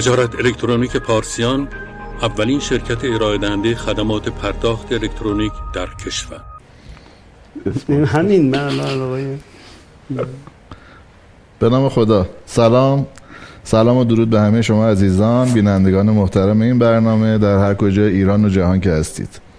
تجارت الکترونیک پارسیان اولین شرکت ارائه دهنده خدمات پرداخت الکترونیک در کشور. همین من به نام خدا. سلام. سلام و درود به همه شما عزیزان بینندگان محترم این برنامه در هر کجا ایران و جهان که هستید.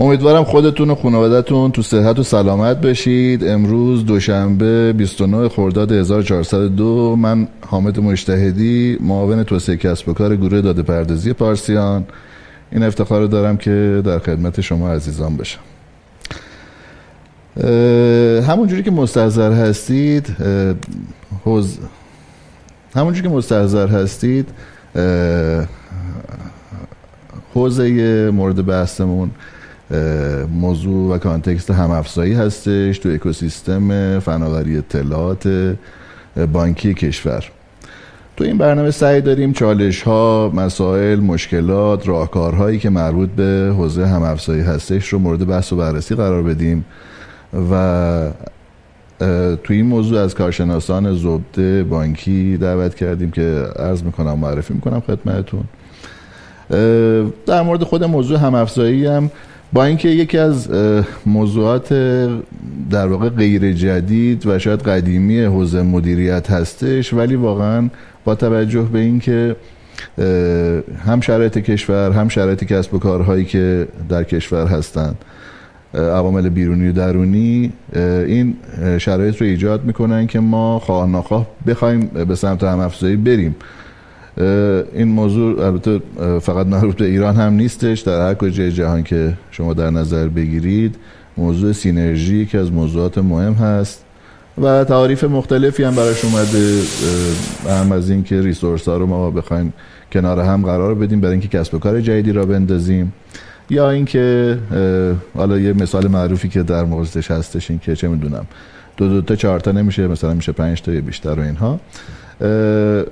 امیدوارم خودتون و خانوادتون تو صحت و سلامت بشید امروز دوشنبه 29 خرداد 1402 من حامد مجتهدی معاون توسعه کسب و کار گروه داده پردازی پارسیان. این افتخار رو دارم که در خدمت شما عزیزان بشم همونجوری که مستحضر هستید حوز همونجوری که مستحضر هستید حوزه مورد بحثمون موضوع و کانتکست هم افزایی هستش تو اکوسیستم فناوری اطلاعات بانکی کشور. تو این برنامه سعی داریم چالش ها، مسائل، مشکلات، راهکارهایی که مربوط به حوزه هم افزایی هستش رو مورد بحث و بررسی قرار بدیم و تو این موضوع از کارشناسان زبده بانکی دعوت کردیم که عرض می‌کنم معرفی می‌کنم خدمتتون. در مورد خود موضوع هم افزایی هم با اینکه یکی از موضوعات در واقع غیر جدید و شاید قدیمی حوزه مدیریت هستش ولی واقعا با توجه به اینکه هم شرایط کشور هم شرایط کسب و کارهایی که در کشور هستند عوامل بیرونی و درونی این شرایط رو ایجاد می‌کنن که ما خواه نخواه بخوایم به سمت هم افزایی بریم. این موضوع البته فقط مربوط به ایران هم نیستش. در هر کجای جهان که شما در نظر بگیرید موضوع سینرژی که از موضوعات مهم هست و تعاریف مختلفی هم براش اومده. هم از اینکه ریسورس ها رو ما بخوایم کنار هم قرار بدیم برای اینکه کسب و کار جدیدی را بندازیم. یا اینکه حالا یه مثال معروفی که در موردش هستش این که چه می‌دونم دو دو تا چهار تا نمیشه مثلا میشه پنج تا بیشتر و اینها.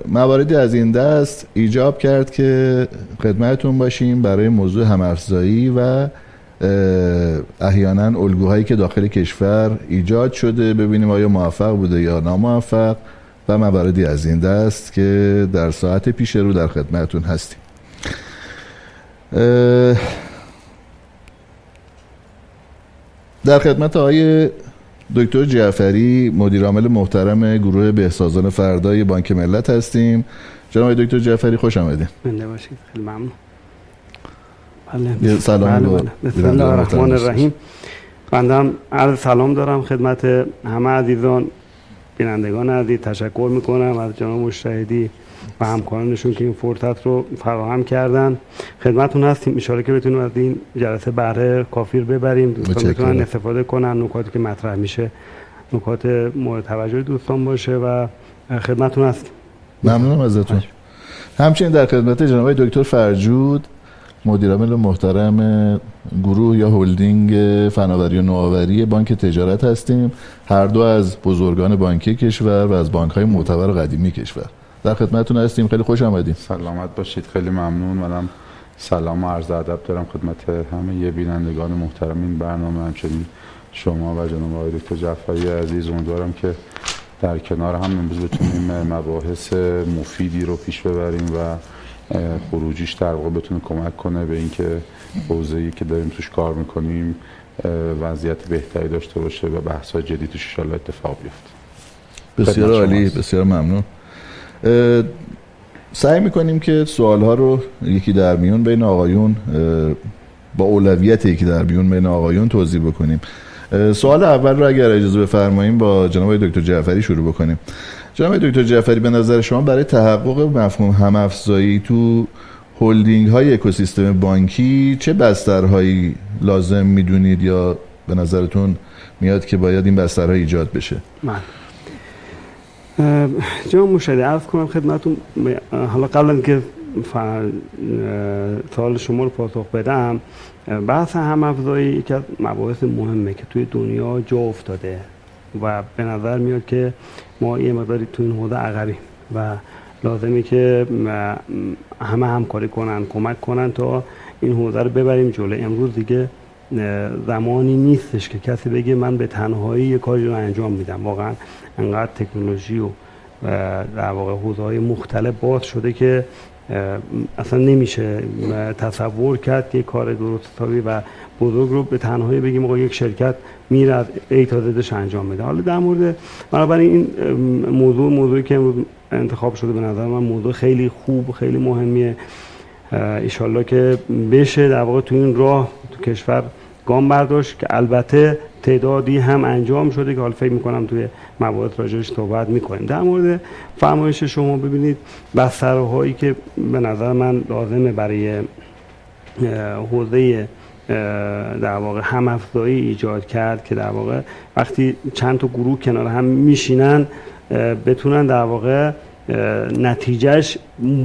مواردی از این دست ایجاب کرد که خدمتتون باشیم برای موضوع همافزایی و احیانا الگوهایی که داخل کشور ایجاد شده. ببینیم آیا موفق بوده یا ناموفق و مواردی از این دست که در ساعت پیش رو در خدمتتون هستیم. در خدمت آقای دکتر جعفری مدیر عامل محترم گروه بهسازان فردای بانک ملت هستیم. جناب دکتر جعفری خوش آمدید. بنده باشید. خیلی ممنون. بله. سلام بله بله. بسم الله الرحمن الرحیم. بنده هم عرض سلام دارم خدمت همه عزیزان بینندگان عزیز تشکر می‌کنم از جناب مشاهدی و همکارانشون که این فرصت رو فراهم کردن. خدمتون هستیم. اشاره که بتونیم از این جلسه بهره کافی ببریم. دوستان بتونن استفاده کنن. نکاتی که مطرح میشه نکات مورد توجه دوستان باشه و خدمتون هست ممنونم ازتون. همچنین در خدمت جناب دکتر فرجود مدیرعامل محترم گروه یا هلدینگ فناوری و نوآوری بانک تجارت هستیم. هر دو از بزرگان بانکی کشور و از بانک های معتبر قدیمی کشور. در خدمتتون هستیم. خیلی خوش آمدید. سلامت باشید. خیلی ممنون. منم سلام و عرض ادب دارم خدمت همه یه بینندگان محترم این برنامه. همچنین شما و جناب آقای دکتر جعفری عزیز امیدوارم که در کنار هم امروز بتونیم مباحث مفیدی رو پیش ببریم و خروجیش در واقع بتونه کمک کنه به اینکه حوزه‌ای که داریم توش کار می‌کنیم وضعیت بهتری داشته باشه و بحث جدی توش ان اتفاق بیفته. بسیار عالی. بسیار ممنون. سعی می‌کنیم که سوال ها رو یکی در میون بین آقایون با اولویت یکی در میون بین آقایون توضیح بکنیم. سوال اول رو اگر اجازه بفرماییم با جناب دکتر جعفری شروع بکنیم. جناب دکتر جعفری به نظر شما برای تحقق مفهوم هم افزایی تو هلدینگ های اکوسیستم بانکی چه بسترهایی لازم می‌دونید یا به نظرتون میاد که باید این بسترها ایجاد بشه؟ من جناب مشاهده. عرض کنم خدمتون حالا قبل از که سوال شما رو پاسخ بدم بحث هم افزایی یکی از مباحث مهمه که توی دنیا جا افتاده و به نظر میاد که ما یه مقداری تو این حوزه عقبیم و لازمه که همه همکاری کنن کمک کنن تا این حوزه رو ببریم جلو. امروز دیگه زمانی نیستش که کسی بگه من به تنهایی یه کاری رو انجام میدم. واقعا انقدر تکنولوژی و در واقع حوزه های مختلف باز شده که اصلا نمیشه تصور کرد که کار درست حسابی و بزرگ رو به تنهایی بگیم آقا یک شرکت میره از ای تا زدش انجام بده. حالا در مورد بنابراین این موضوع موضوعی که انتخاب شده به نظر من موضوع خیلی خوب خیلی مهمیه. ایشالله که بشه در واقع تو این راه تو کشور گام برداشت که البته تعدادی هم انجام شده که حالا فکر می‌کنم توی موارد راجعش صحبت می‌کنیم. در مورد فرمایش شما ببینید بسترهایی که به نظر من لازمه برای حوزه در واقع هم افزایی ایجاد کرد که در واقع وقتی چند تا گروه کنار هم میشینن بتونن در واقع نتیجهش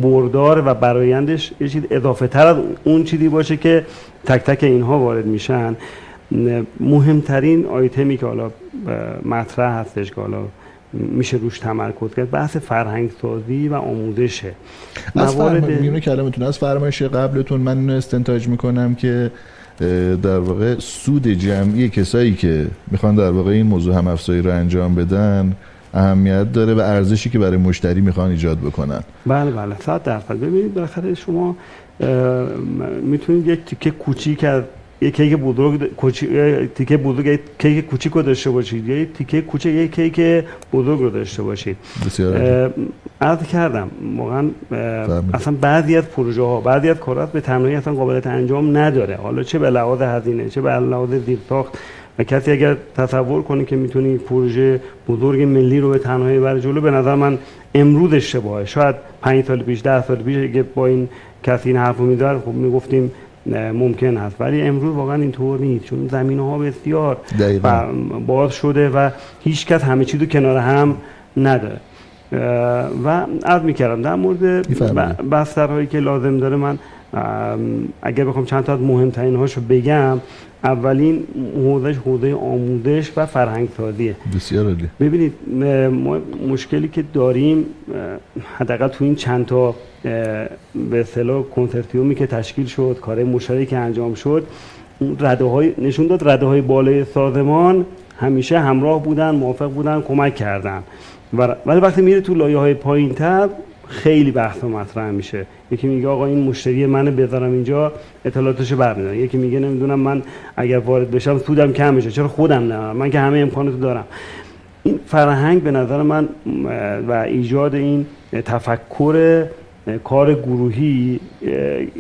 بردار و برایندش یه اضافه تر از اون چیزی باشه که تک تک اینها وارد میشن. مهمترین آیتمی که حالا مطرح هستش که حالا میشه روش تمرکز کرد بحث فرهنگ سازی و آموزشه. از موارد کلمتون از فرمایش قبلتون. من استنتاج می‌کنم که در واقع سود جمعی کسایی که می‌خوان در واقع این موضوع هم افزایی رو انجام بدن اهمیت داره و ارزشی که برای مشتری می‌خوان ایجاد بکنن. بله بله. صد درصد. ببینید بالاخره شما می‌تونید یک تیکه کوچیک از یک کیک بزرگ تیکه بزرگ کیک کوچیک رو داشته باشید یا تیکه کوچیک یک کیک بزرگ رو داشته باشید بسیار عرض کردم واقعا اصلا بعضی از پروژه ها بعضی از کارات به تنهایی اصلا قابلیت انجام نداره حالا چه به لحاظ هزینه چه به لحاظ زیرساخت و کسی اگر تصور کنه که می‌تونی پروژه بزرگ ملی رو به تنهایی بر جلو به نظر من امروز اشتباهه شاید 5 سال پیش 10 سال پیش اگه با این کسی این حرفو میدار خب می‌گفتیم ممکن هست ولی امروز واقعا اینطور نیست چون زمینه ها بسیار باز شده و هیچ کس همه چیزو کنار هم نداره. و عرض می‌کردم در مورد بسترهایی که لازم داره من اگر بخوام چند تا از مهمترین هاشو بگم اولین حوزش حوزه آموزش و فرهنگ سازیه بسیار عالی. ببینید ما مشکلی که داریم حداقل تو این چند تا به اصطلاح کنسرتیومی که تشکیل شد کار مشترکی که انجام شد رده های نشون داد رده های بالای سازمان همیشه همراه بودن موافق بودن کمک کردن. ولی وقتی میره تو لایه های پایین تر خیلی بحث مطرح میشه. یکی میگه آقا این مشتری منو بذارم اینجا اطلاعاتشو برمیدارم. یکی میگه نمی‌دونم من اگر وارد بشم سودم کم میشه. چرا خودم نه؟ من که همه امکاناتو دارم. این فرهنگ به نظر من و ایجاد این تفکر کار گروهی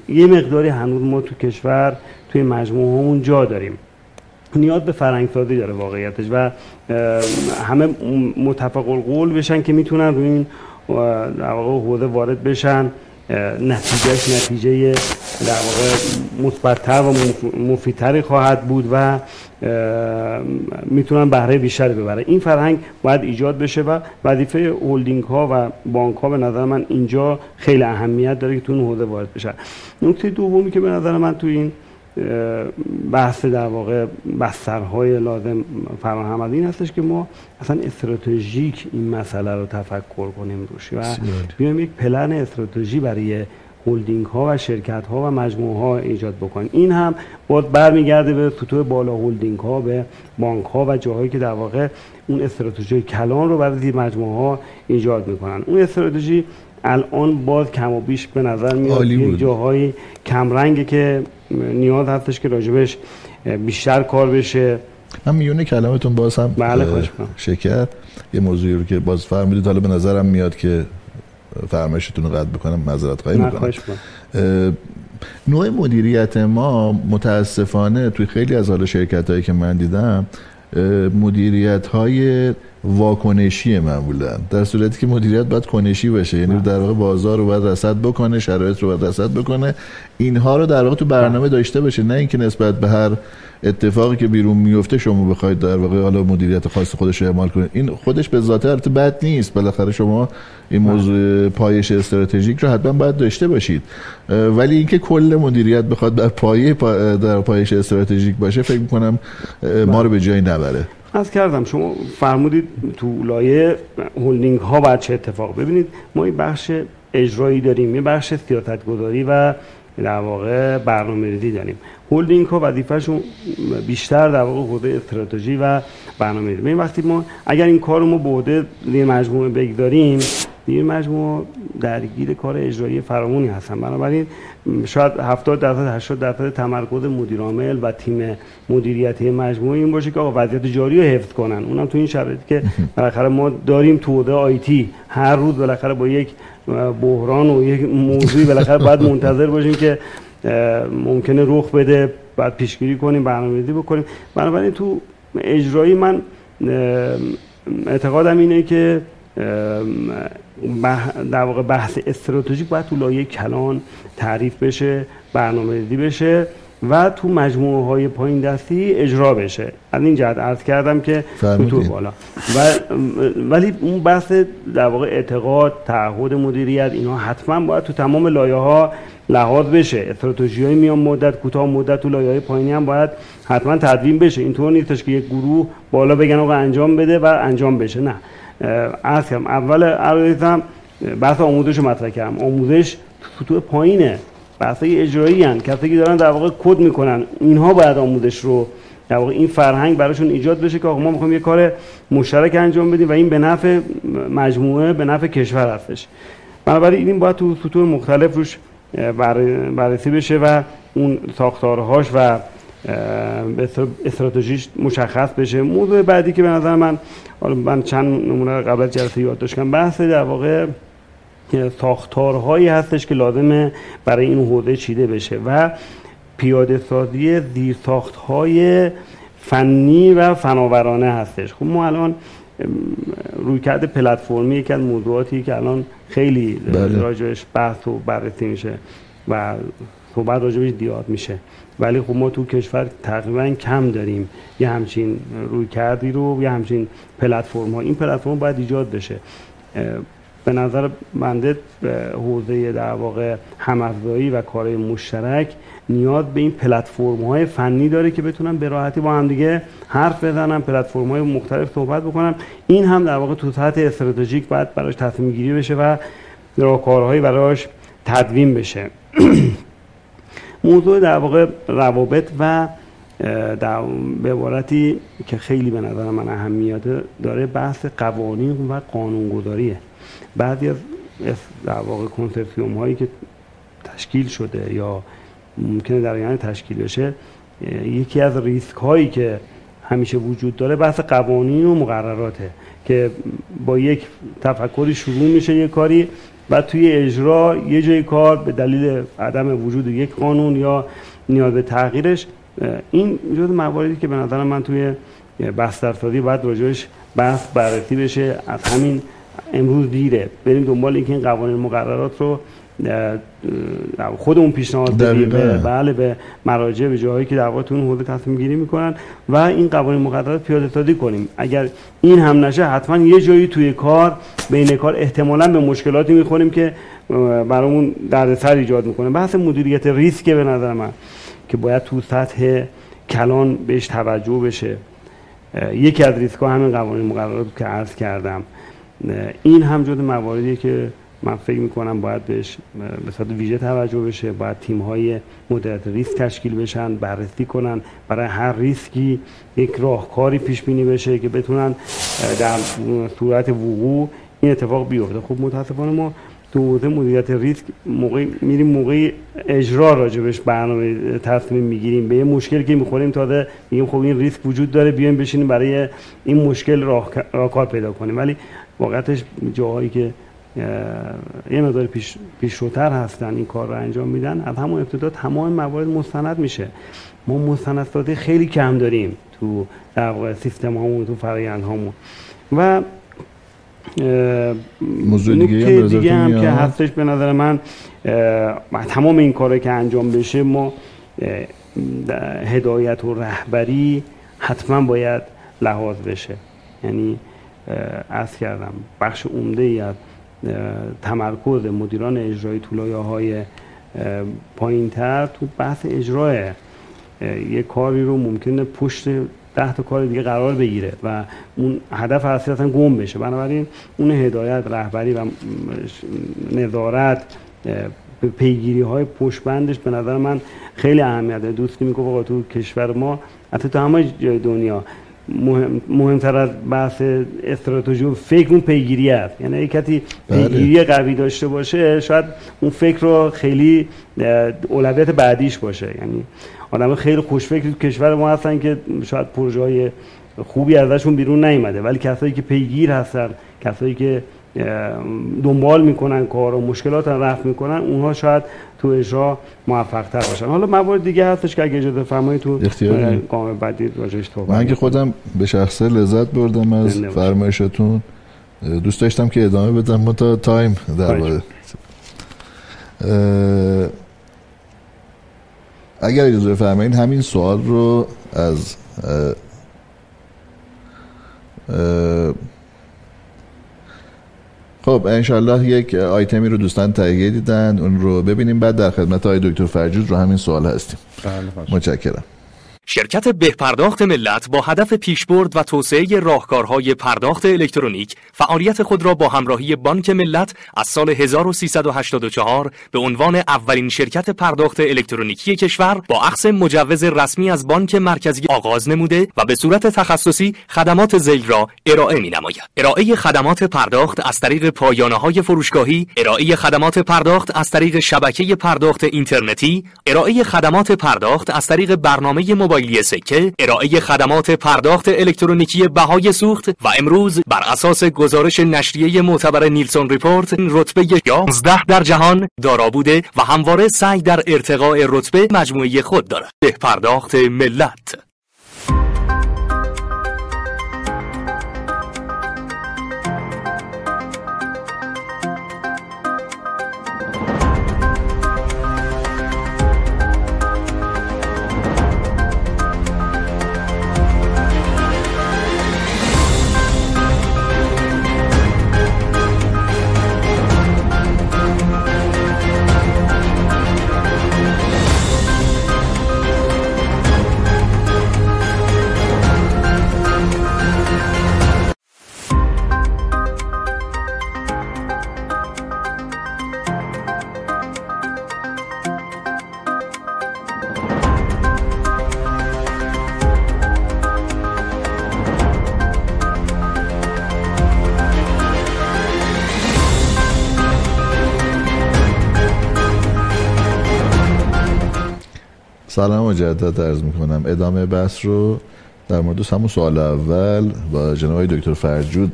یه مقداری هنوز ما تو کشور توی مجموعه همون جا داریم. نیاز به فرهنگ سازی داره واقعیتش و همه متفق القول بشن که می‌تونن روی این در واقع حوزه وارد بشن نتیجهش نتیجه در واقع مثبتتر و مفیدتری خواهد بود و می‌تونن بهره بیشتری ببره این فرهنگ باید ایجاد بشه و وظیفه هولدینگ ها و بانک ها به نظر من اینجا خیلی اهمیت داره که تو اون حوزه وارد بشن. نکته دومی که به نظر من تو این بحث در واقع بسترهای لازم فراهم از این هستش که ما اصلا استراتژیک این مسئله رو تفکر کنیم روش و بیایم یک پلن استراتژی برای هولدینگ ها و شرکت ها و مجموعه ها ایجاد بکنیم. این هم باید برمیگرده به سطوح بالا هولدینگ ها به بانک ها و جاهایی که در واقع اون استراتژی کلان رو برای مجموعه ها ایجاد می‌کنن. اون استراتژی الان باز کم و بیش به نظر میاد یک جاهای کمرنگه که نیاز هستش که راجبش بیشتر کار بشه. من میونه کلامتون باز هم بله شکر. یه موضوعی رو که باز فرمودید حالا به نظرم میاد که فرمایشتون رو قطع بکنم معذرت خواهی می‌کنم. نوع مدیریت ما متاسفانه توی خیلی از حال شرکت هایی که من دیدم مدیریت های واکنشی معمولا در صورتی که مدیریت باید کنشی باشه. یعنی در واقع بازار رو باید رصد بکنه شرایط رو باید رصد بکنه. اینها رو در واقع تو برنامه داشته باشه. نه اینکه نسبت به هر اتفاقی که بیرون میفته شما بخواید در واقع حالا مدیریت خاص خودش رو اعمال کنید. این خودش به ذات البته بد نیست. بالاخره شما این موضوع پایش استراتژیک رو حتما باید داشته باشید. ولی اینکه کل مدیریت بخواد بر پایه در پایش استراتژیک باشه فکر می‌کنم ما رو به جایی نبره. از کردم شما فرمودید تو لایه هولدینگ ها باید چه اتفاق ببینید. ما این بخش اجرایی داریم یه بخش سیاست گذاری و در واقع برنامه ریزی داریم. هولدینگ ها وظیفهشون بیشتر در واقع حوزه استراتژی و برنامه ریزی وقتی ما اگر این کار ما به عهده مجموعه بگذاریم دیر مجموعه درگیر کار اجرایی فرامونی هستن. بنابراین شاید 70 درصد 80 درصد تمرکز مدیر عامل و تیم مدیریتی مجموعه این باشه که آقا وضعیت جاری رو حفظ کنن. اونم تو این شرایطی که بالاخره ما داریم تو حوزه آیتی هر روز بالاخره با یک بحران و یک موضوعی بالاخره باید منتظر باشیم که ممکنه رخ بده بعد پیشگیری کنیم برنامه‌ریزی بکنیم. بنابراین تو اجرایی من اعتقادم اینه که در واقع بحث استراتژیک باید تو لایه کلان تعریف بشه برنامه ریزی بشه. و تو مجموعه های پایین دستی اجرا بشه. از این جهت عرض کردم که تو بالا. و ولی اون بحث در واقع اعتقاد تعهد مدیریت اینا حتما باید تو تمام لایه ها لحاظ بشه. استراتژی های میان مدت کوتاه مدت تو لایه های پایینی هم باید حتما تدوین بشه. اینطور نیستش که یک گروه بالا بگن آقا انجام بده و انجام بشه. نه. عرض کردم اول عرضم بحث آموزش مطرح کردم. آموزش تو پایینه. بحث اجرایی هن. کسی که دارن در واقع کد می‌کنن. اینها باید آموزش رو در واقع این فرهنگ براشون ایجاد بشه که آقا ما می‌خوایم یه کار مشترک انجام بدیم و این به نفع مجموعه به نفع کشور هستش بنابراین این باید تو سطوح مختلف روش بررسی بشه و اون ساختارهاش و استراتژیش مشخص بشه. موضوع بعدی که به نظر من من چند نمونه قبل جلسه یاد داشتم بحث در واقع ساختارهایی هستش که لازمه برای این حوزه چیده بشه و پیاده سازی زیر های فنی و فناورانه هستش. خب ما الان رویکرد پلتفرمی یکی از موضوعاتی که الان خیلی بله. راجعش بحث و بررسی میشه و صحبت راجبش دیاد میشه. ولی خب ما تو کشور تقریبا کم داریم یه همچین روی کردی رو یه همچین پلتفرم ها این پلتفرم باید ایجاد بشه. به نظر بنده حوزه در واقع همافزایی و کارهای مشترک نیاز به این پلتفرم های فنی داره که بتونن به راحتی با هم دیگه حرف بزنن پلتفرم های مختلف صحبت بکنن. این هم در واقع تو سطح استراتژیک باید براش تصمیم گیری بشه و راهکارهایی براش تدوین بشه. موضوع در واقع روابط و در به عبارتی که خیلی به نظر من اهمیت داره بحث قوانین و قانونگذاریه. بعضی از در واقع کنسرسیوم هایی که تشکیل شده یا ممکنه در یعنی تشکیل بشه یکی از ریسک هایی که همیشه وجود داره بحث قوانین و مقرراته که با یک تفکری شروع میشه یک کاری و توی اجرا یه جای کار به دلیل عدم وجود یک قانون یا نیاز به تغییرش این جز مواردی که به نظر من توی بسترسازی باید راجعش بحث بررسی بشه از همین امروز دیره بریم دنبال اینکه این قوانین مقررات رو خودمون پیشنهاد بدیم. بله به مراجع به جاهایی که اون حوزه تصمیم گیری می‌کنن و این قوانین مقررات پیاده سازی کنیم. اگر این هم نشه حتما یه جایی توی کار بین کار احتمالا به مشکلاتی می‌خوریم که برامون دردسر ایجاد می‌کنه. بحث مدیریت ریسک به نظر من که باید تو سطح کلان بهش توجه بشه. یکی از ریسک ها همین قوانین مقررات که عرض کردم. این هم جز مواردیه که من فکر می‌کنم باید بهش به صورت ویژه توجه بشه باید تیم های مدیریت ریسک تشکیل بشن بررسی کنن برای هر ریسکی یک راهکاری پیش بینی بشه که بتونن در صورت وقوع این اتفاق بیفته. خب متاسفانه ما تو حوزه مدیریت ریسک موقع میریم موقع اجرا راجبش برنامه تصمیم می‌گیریم. به یه مشکل که می‌خوریم تازه میگیم خب این ریسک وجود داره بیایم بشینیم برای این مشکل راه راهکار پیدا کنیم. ولی واقعتش جاهایی که یه مقدار پیش پیشروتر هستن این کار رو انجام میدن. از همون ابتدا تمام موارد مستند میشه. ما مستندسازی خیلی کم داریم تو در واقع سیستم هامون تو فرایند هامون. و موضوع دیگه, دیگه هم که هستش به نظر من تمام این کاری که انجام بشه ما هدایت و رهبری حتما باید لحاظ بشه. یعنی از کردم بخش عمده ای از تمرکز مدیران اجرایی طولایه های پایین تر تو بحث اجراه یه کاری رو ممکنه پشت ده تا کار دیگه قرار بگیره و اون هدف اصلی اصلا گم بشه. بنابراین اون هدایت رهبری و نظارت پیگیری های پشبندش به نظر من خیلی اهمیت داره دوستی میگه تو کشور ما حتی تو همه جای دنیا مهم، مهمتر از بحث استراتژی و فکر اون پیگیری است. یعنی یک کسی بله. پیگیری قوی داشته باشه شاید اون فکر رو خیلی اولویت بعدیش باشه. یعنی آدم خیلی خوشفکر تو کشور ما هستن که شاید پروژه های خوبی ازشون بیرون نیومده. ولی کسایی که پیگیر هستن کسایی که دنبال می‌کنن کار و مشکلات رفع می‌کنن اونها شاید تو اجرا موفق تر باشن حالا موارد دیگه هستش که اگه اجازه فرمایید تو. گام بعدی راجعش صحبت من که. خودم به شخصه لذت بردم از. فرمایشتون دوست داشتم که ادامه بدم ما تا تایم در اگر اجازه فرمایید همین سوال رو از اه، اه، خب انشالله یک آیتمی رو دوستان تهیه دیدن اون رو ببینیم. بعد در خدمت های دکتر فرجود رو همین سوال هستیم. بله. متشکرم. شرکت بهپرداخت ملت با هدف پیشبرد و توسعه راهکارهای پرداخت الکترونیک فعالیت خود را با همراهی بانک ملت از سال 1384 به عنوان اولین شرکت پرداخت الکترونیکی کشور با اخذ مجوز رسمی از بانک مرکزی آغاز نموده و به صورت تخصصی خدمات زیل را ارائه می نماید. ارائه خدمات پرداخت از طریق پایانه های فروشگاهی، ارائه خدمات پرداخت از طریق شبکه پرداخت اینترنتی، ارائه خدمات پرداخت از طریق برنامه موبایلی سکه، ارائه خدمات پرداخت الکترونیکی بهای سوخت و امروز بر اساس گزارش نشریه معتبر نیلسون ریپورت رتبه 11 در جهان دارا بوده و همواره سعی در ارتقاء رتبه مجموعه خود دارد. به پرداخت ملت سلام مجدد عرض می‌کنم. ادامه بحث رو در مورد همون سوال اول با جناب دکتر فرجود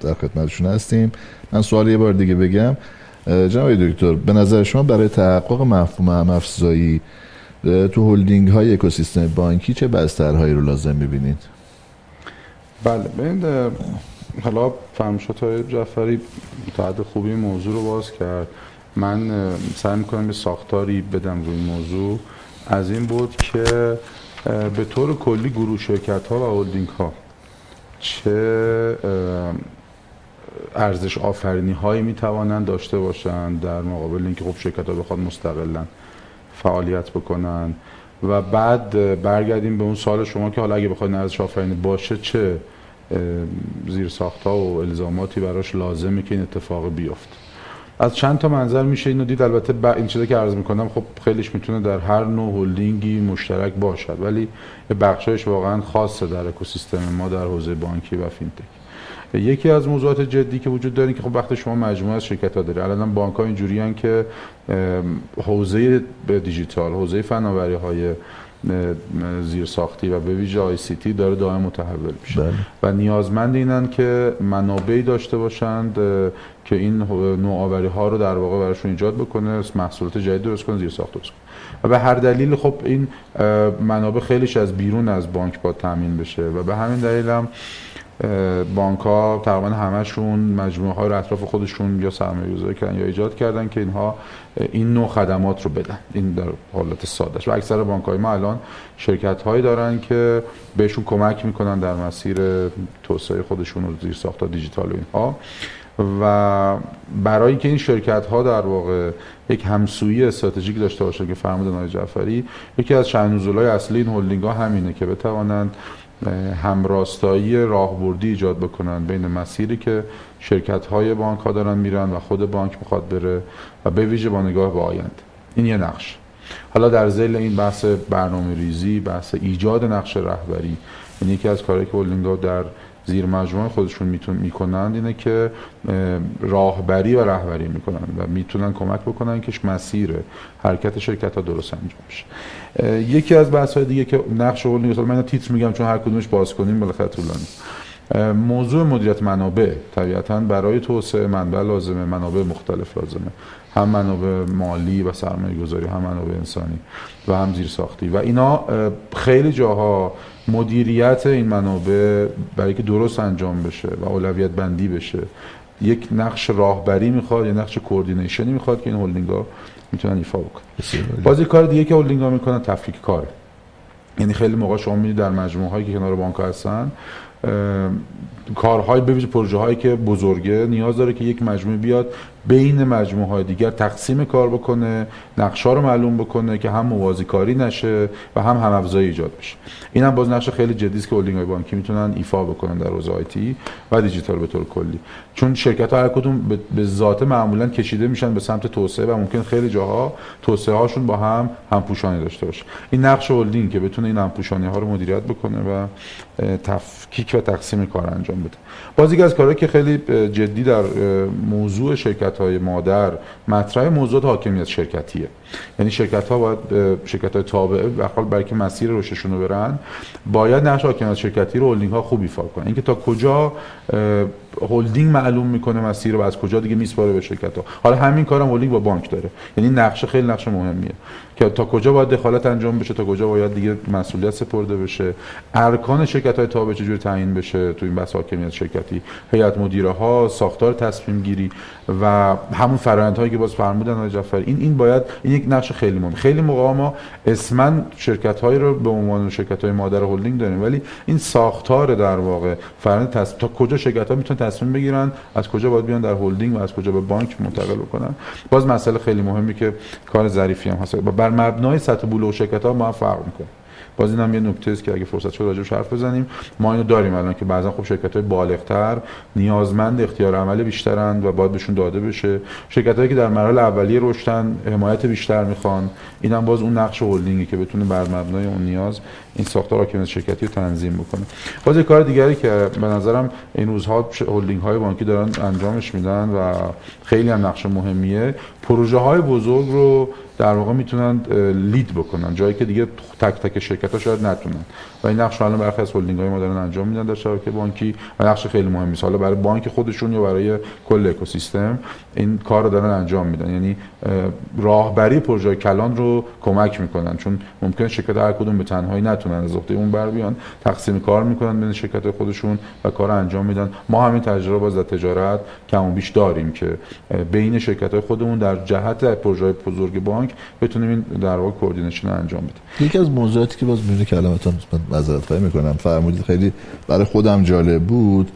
در خدمتشون هستیم. من سوال یه بار دیگه بگم. جناب دکتر به نظر شما برای تحقق مفهوم هم افزایی تو هلدینگ های اکوسیستم بانکی چه بسترهایی رو لازم می‌بینید؟ بله ببین اه، حالا فرمایشات های جعفری تا حد خوبی موضوع رو باز کرد. من سعی می‌کنم یه ساختاری بدم روی موضوع. از این بود که به طور کلی گروه شرکت ها و هلدینگ ها چه ارزش آفرینی هایی می توانند داشته باشند در مقابل اینکه خب شرکت ها بخواد مستقلا فعالیت بکنن. و بعد برگردیم به اون سال شما که حالا اگه بخواید ارزش آفرینی باشه چه زیر ها و الزاماتی براش لازمه که این اتفاق بیفته. از چند تا منظر میشه اینو دید. البته ب... این چیزی که عرض می‌کنم خب خیلیش می‌تونه در هر نوع هلدینگی مشترک باشد ولی بخشایش واقعا خاصه در اکوسیستم ما در حوزه بانکی و فینتک. یکی از موضوعات جدی که وجود داره که خب وقتی شما مجموعه از شرکت ها داری الان بانک ها که حوزه دیجیتال حوزه فناوری های زیر ساختی و به ویژه آی سی تی داره دائم متحول میشه. بله. و نیازمند اینن که منابعی داشته باشند که این نوآوری ها رو در واقع براشون ایجاد بکنه محصولات جدید درست کنه زیر ساخت درست کنه و به هر دلیل خب این منابع خیلیش از بیرون از بانک با تامین بشه. و به همین دلیل هم بانک ها تقریبا همشون مجموعه های رو اطراف خودشون یا سرمایه گذاری کردن یا ایجاد کردن که اینها این نوع خدمات رو بدن. این در حالت سادهش. و اکثر بانک های ما الان شرکت هایی دارن که بهشون کمک می‌کنن در مسیر توسعه خودشون و زیر ساخت دیجیتال و اینها. و برای اینکه این شرکت ها در واقع یک همسویی استراتژیک داشته باشه که فرمود آقای جعفری یکی از های اصلی این هلدینگ ها همینه که بتوانند همراستایی راهبردی ایجاد بکنن بین مسیری که شرکت های بانک ها دارن میرن و خود بانک می‌خواد بره و به ویژه با نگاه به آینده این یه نقش. حالا در زیل این بحث برنامه ریزی بحث ایجاد نقش رهبری این یکی از کارهایی که هلدینگ در زیر مجموعه خودشون میتون می‌کنند اینه که راهبری و رهبری می‌کنن و می‌تونن کمک بکنن که مسیر حرکت شرکت ها درست انجام بشه. یکی از بحث های دیگه که نقش هلدینگ من تیتر میگم چون هر کدومش باز کنیم بالاخره طولانی. موضوع مدیریت منابع طبیعتا برای توسعه منبع لازمه منابع مختلف لازمه. هم منابع مالی و سرمایه گذاری هم منابع انسانی و هم زیر ساختی و اینا خیلی جاها مدیریت این منابع برای که درست انجام بشه و اولویت بندی بشه یک نقش راهبری می‌خواد یا نقش coordination ی می‌خواد که این هلدینگ ها می‌تونن ایفا بکنن. باز کار دیگه که هلدینگ ها می‌کنن تفکیک کاره یعنی خیلی موقع شما می‌دید در مجموعه هایی که کنار بانک هستن کارهای بویژه پروژه هایی که بزرگه نیاز داره که یک مجموعه بیاد بین مجموعه های دیگر تقسیم کار بکنه نقشه رو معلوم بکنه که هم موازی کاری نشه و هم هم افزایی ایجاد بشه. این هم باز نقش خیلی جدی است که هلدینگ های بانکی می‌تونن ایفا بکنن در حوزه آیتی و دیجیتال به طور کلی. چون شرکت ها هر کدوم به ذات معمولا کشیده میشن به سمت توسعه و ممکن خیلی جاها توسعه هاشون با هم همپوشانی داشته باشه. این نقش هلدینگ که بتونه این همپوشانی ها رو مدیریت بکنه و تفکیک و تقسیم کار انجام بده. باز از کارهایی که خیلی جدی در موضوع شرکت های مادر مطرح موضوعات حاکمیت شرکتیه. یعنی شرکت ها باید شرکت های تابعه بخوان برای مسیر رشدشون رو برن باید نقش حاکمیت شرکتی رو هلدینگ ها خوب ایفا کنن. اینکه تا کجا هلدینگ معلوم می‌کنه مسیر و از کجا دیگه میسپاره به شرکت ها حالا همین کارم هلدینگ با بانک داره. یعنی نقشه خیلی نقش مهمیه. که تا کجا باید دخالت انجام بشه تا کجا باید دیگه مسئولیت سپرده بشه. ارکان شرکت های تابع چجوری تعیین بشه تو این بحث حاکمیت شرکتی. هیئت مدیره ها ساختار تصمیم گیری و همون فرآیندهایی که باز فرمودن آقای جعفری این این باید این یک نقش خیلی مهم. خیلی موقع ما اسما شرکت هایی رو به عنوان شرکت های مادر هلدینگ داریم. ولی این ساختار در واقع فرآیند تا کجا شرکت ها می‌تونن تصمیم بگیرن از کجا باید بیان در هلدینگ و از کجا به بانک منتقل بکنن. باز مسئله خیلی مهمی که کار ظریفی هم هست. بر مبنای سطح بلوغ شرکت ها ما فرق می‌کنه. باز این هم یه نکته است که اگه فرصت شد راجعش حرف بزنیم. ما اینو داریم الان که بعضا خب شرکت های بالغتر نیازمند اختیار عمل بیشترند و باید بهشون داده بشه. شرکت هایی که در مراحل اولیه رشدن حمایت بیشتر می‌خوان. اینم باز اون نقش هلدینگی که بتونه بر مبنای اون نیاز این ساختار حاکمیت شرکتی رو تنظیم بکنه. باز کار دیگری که به نظرم این روزها هلدینگ های بانکی دارن انجامش میدن و خیلی هم نقش مهمیه پروژه های بزرگ رو در واقع می‌تونن لید بکنن. جایی که دیگه تک تک شرکت ها شاید نتونن. و این نقش الان برخی از هلدینگ های ما دارن انجام میدن در شبکه بانکی و نقش خیلی مهمی است حالا برای بانک خودشون یا برای کل اکوسیستم این کار رو دارن انجام میدن. یعنی راهبری پروژه کلان رو کمک می‌کنن. چون ممکن شرکت هر کدوم به تنهایی نتونن از عهده اون بر بیان تقسیم کار می‌کنن بین شرکت خودشون و کار انجام میدن. ما همین تجربه باز در تجارت کم بیش داریم که بین شرکت های خودمون در جهت پروژه بزرگ بانک بتونیم این در واقع کوردینیشن انجام بدیم. یکی از موضوعاتی که باز میونه کلماتون معذرت خواهی می‌کنم. فرمودید خیلی برای خودم جالب بود.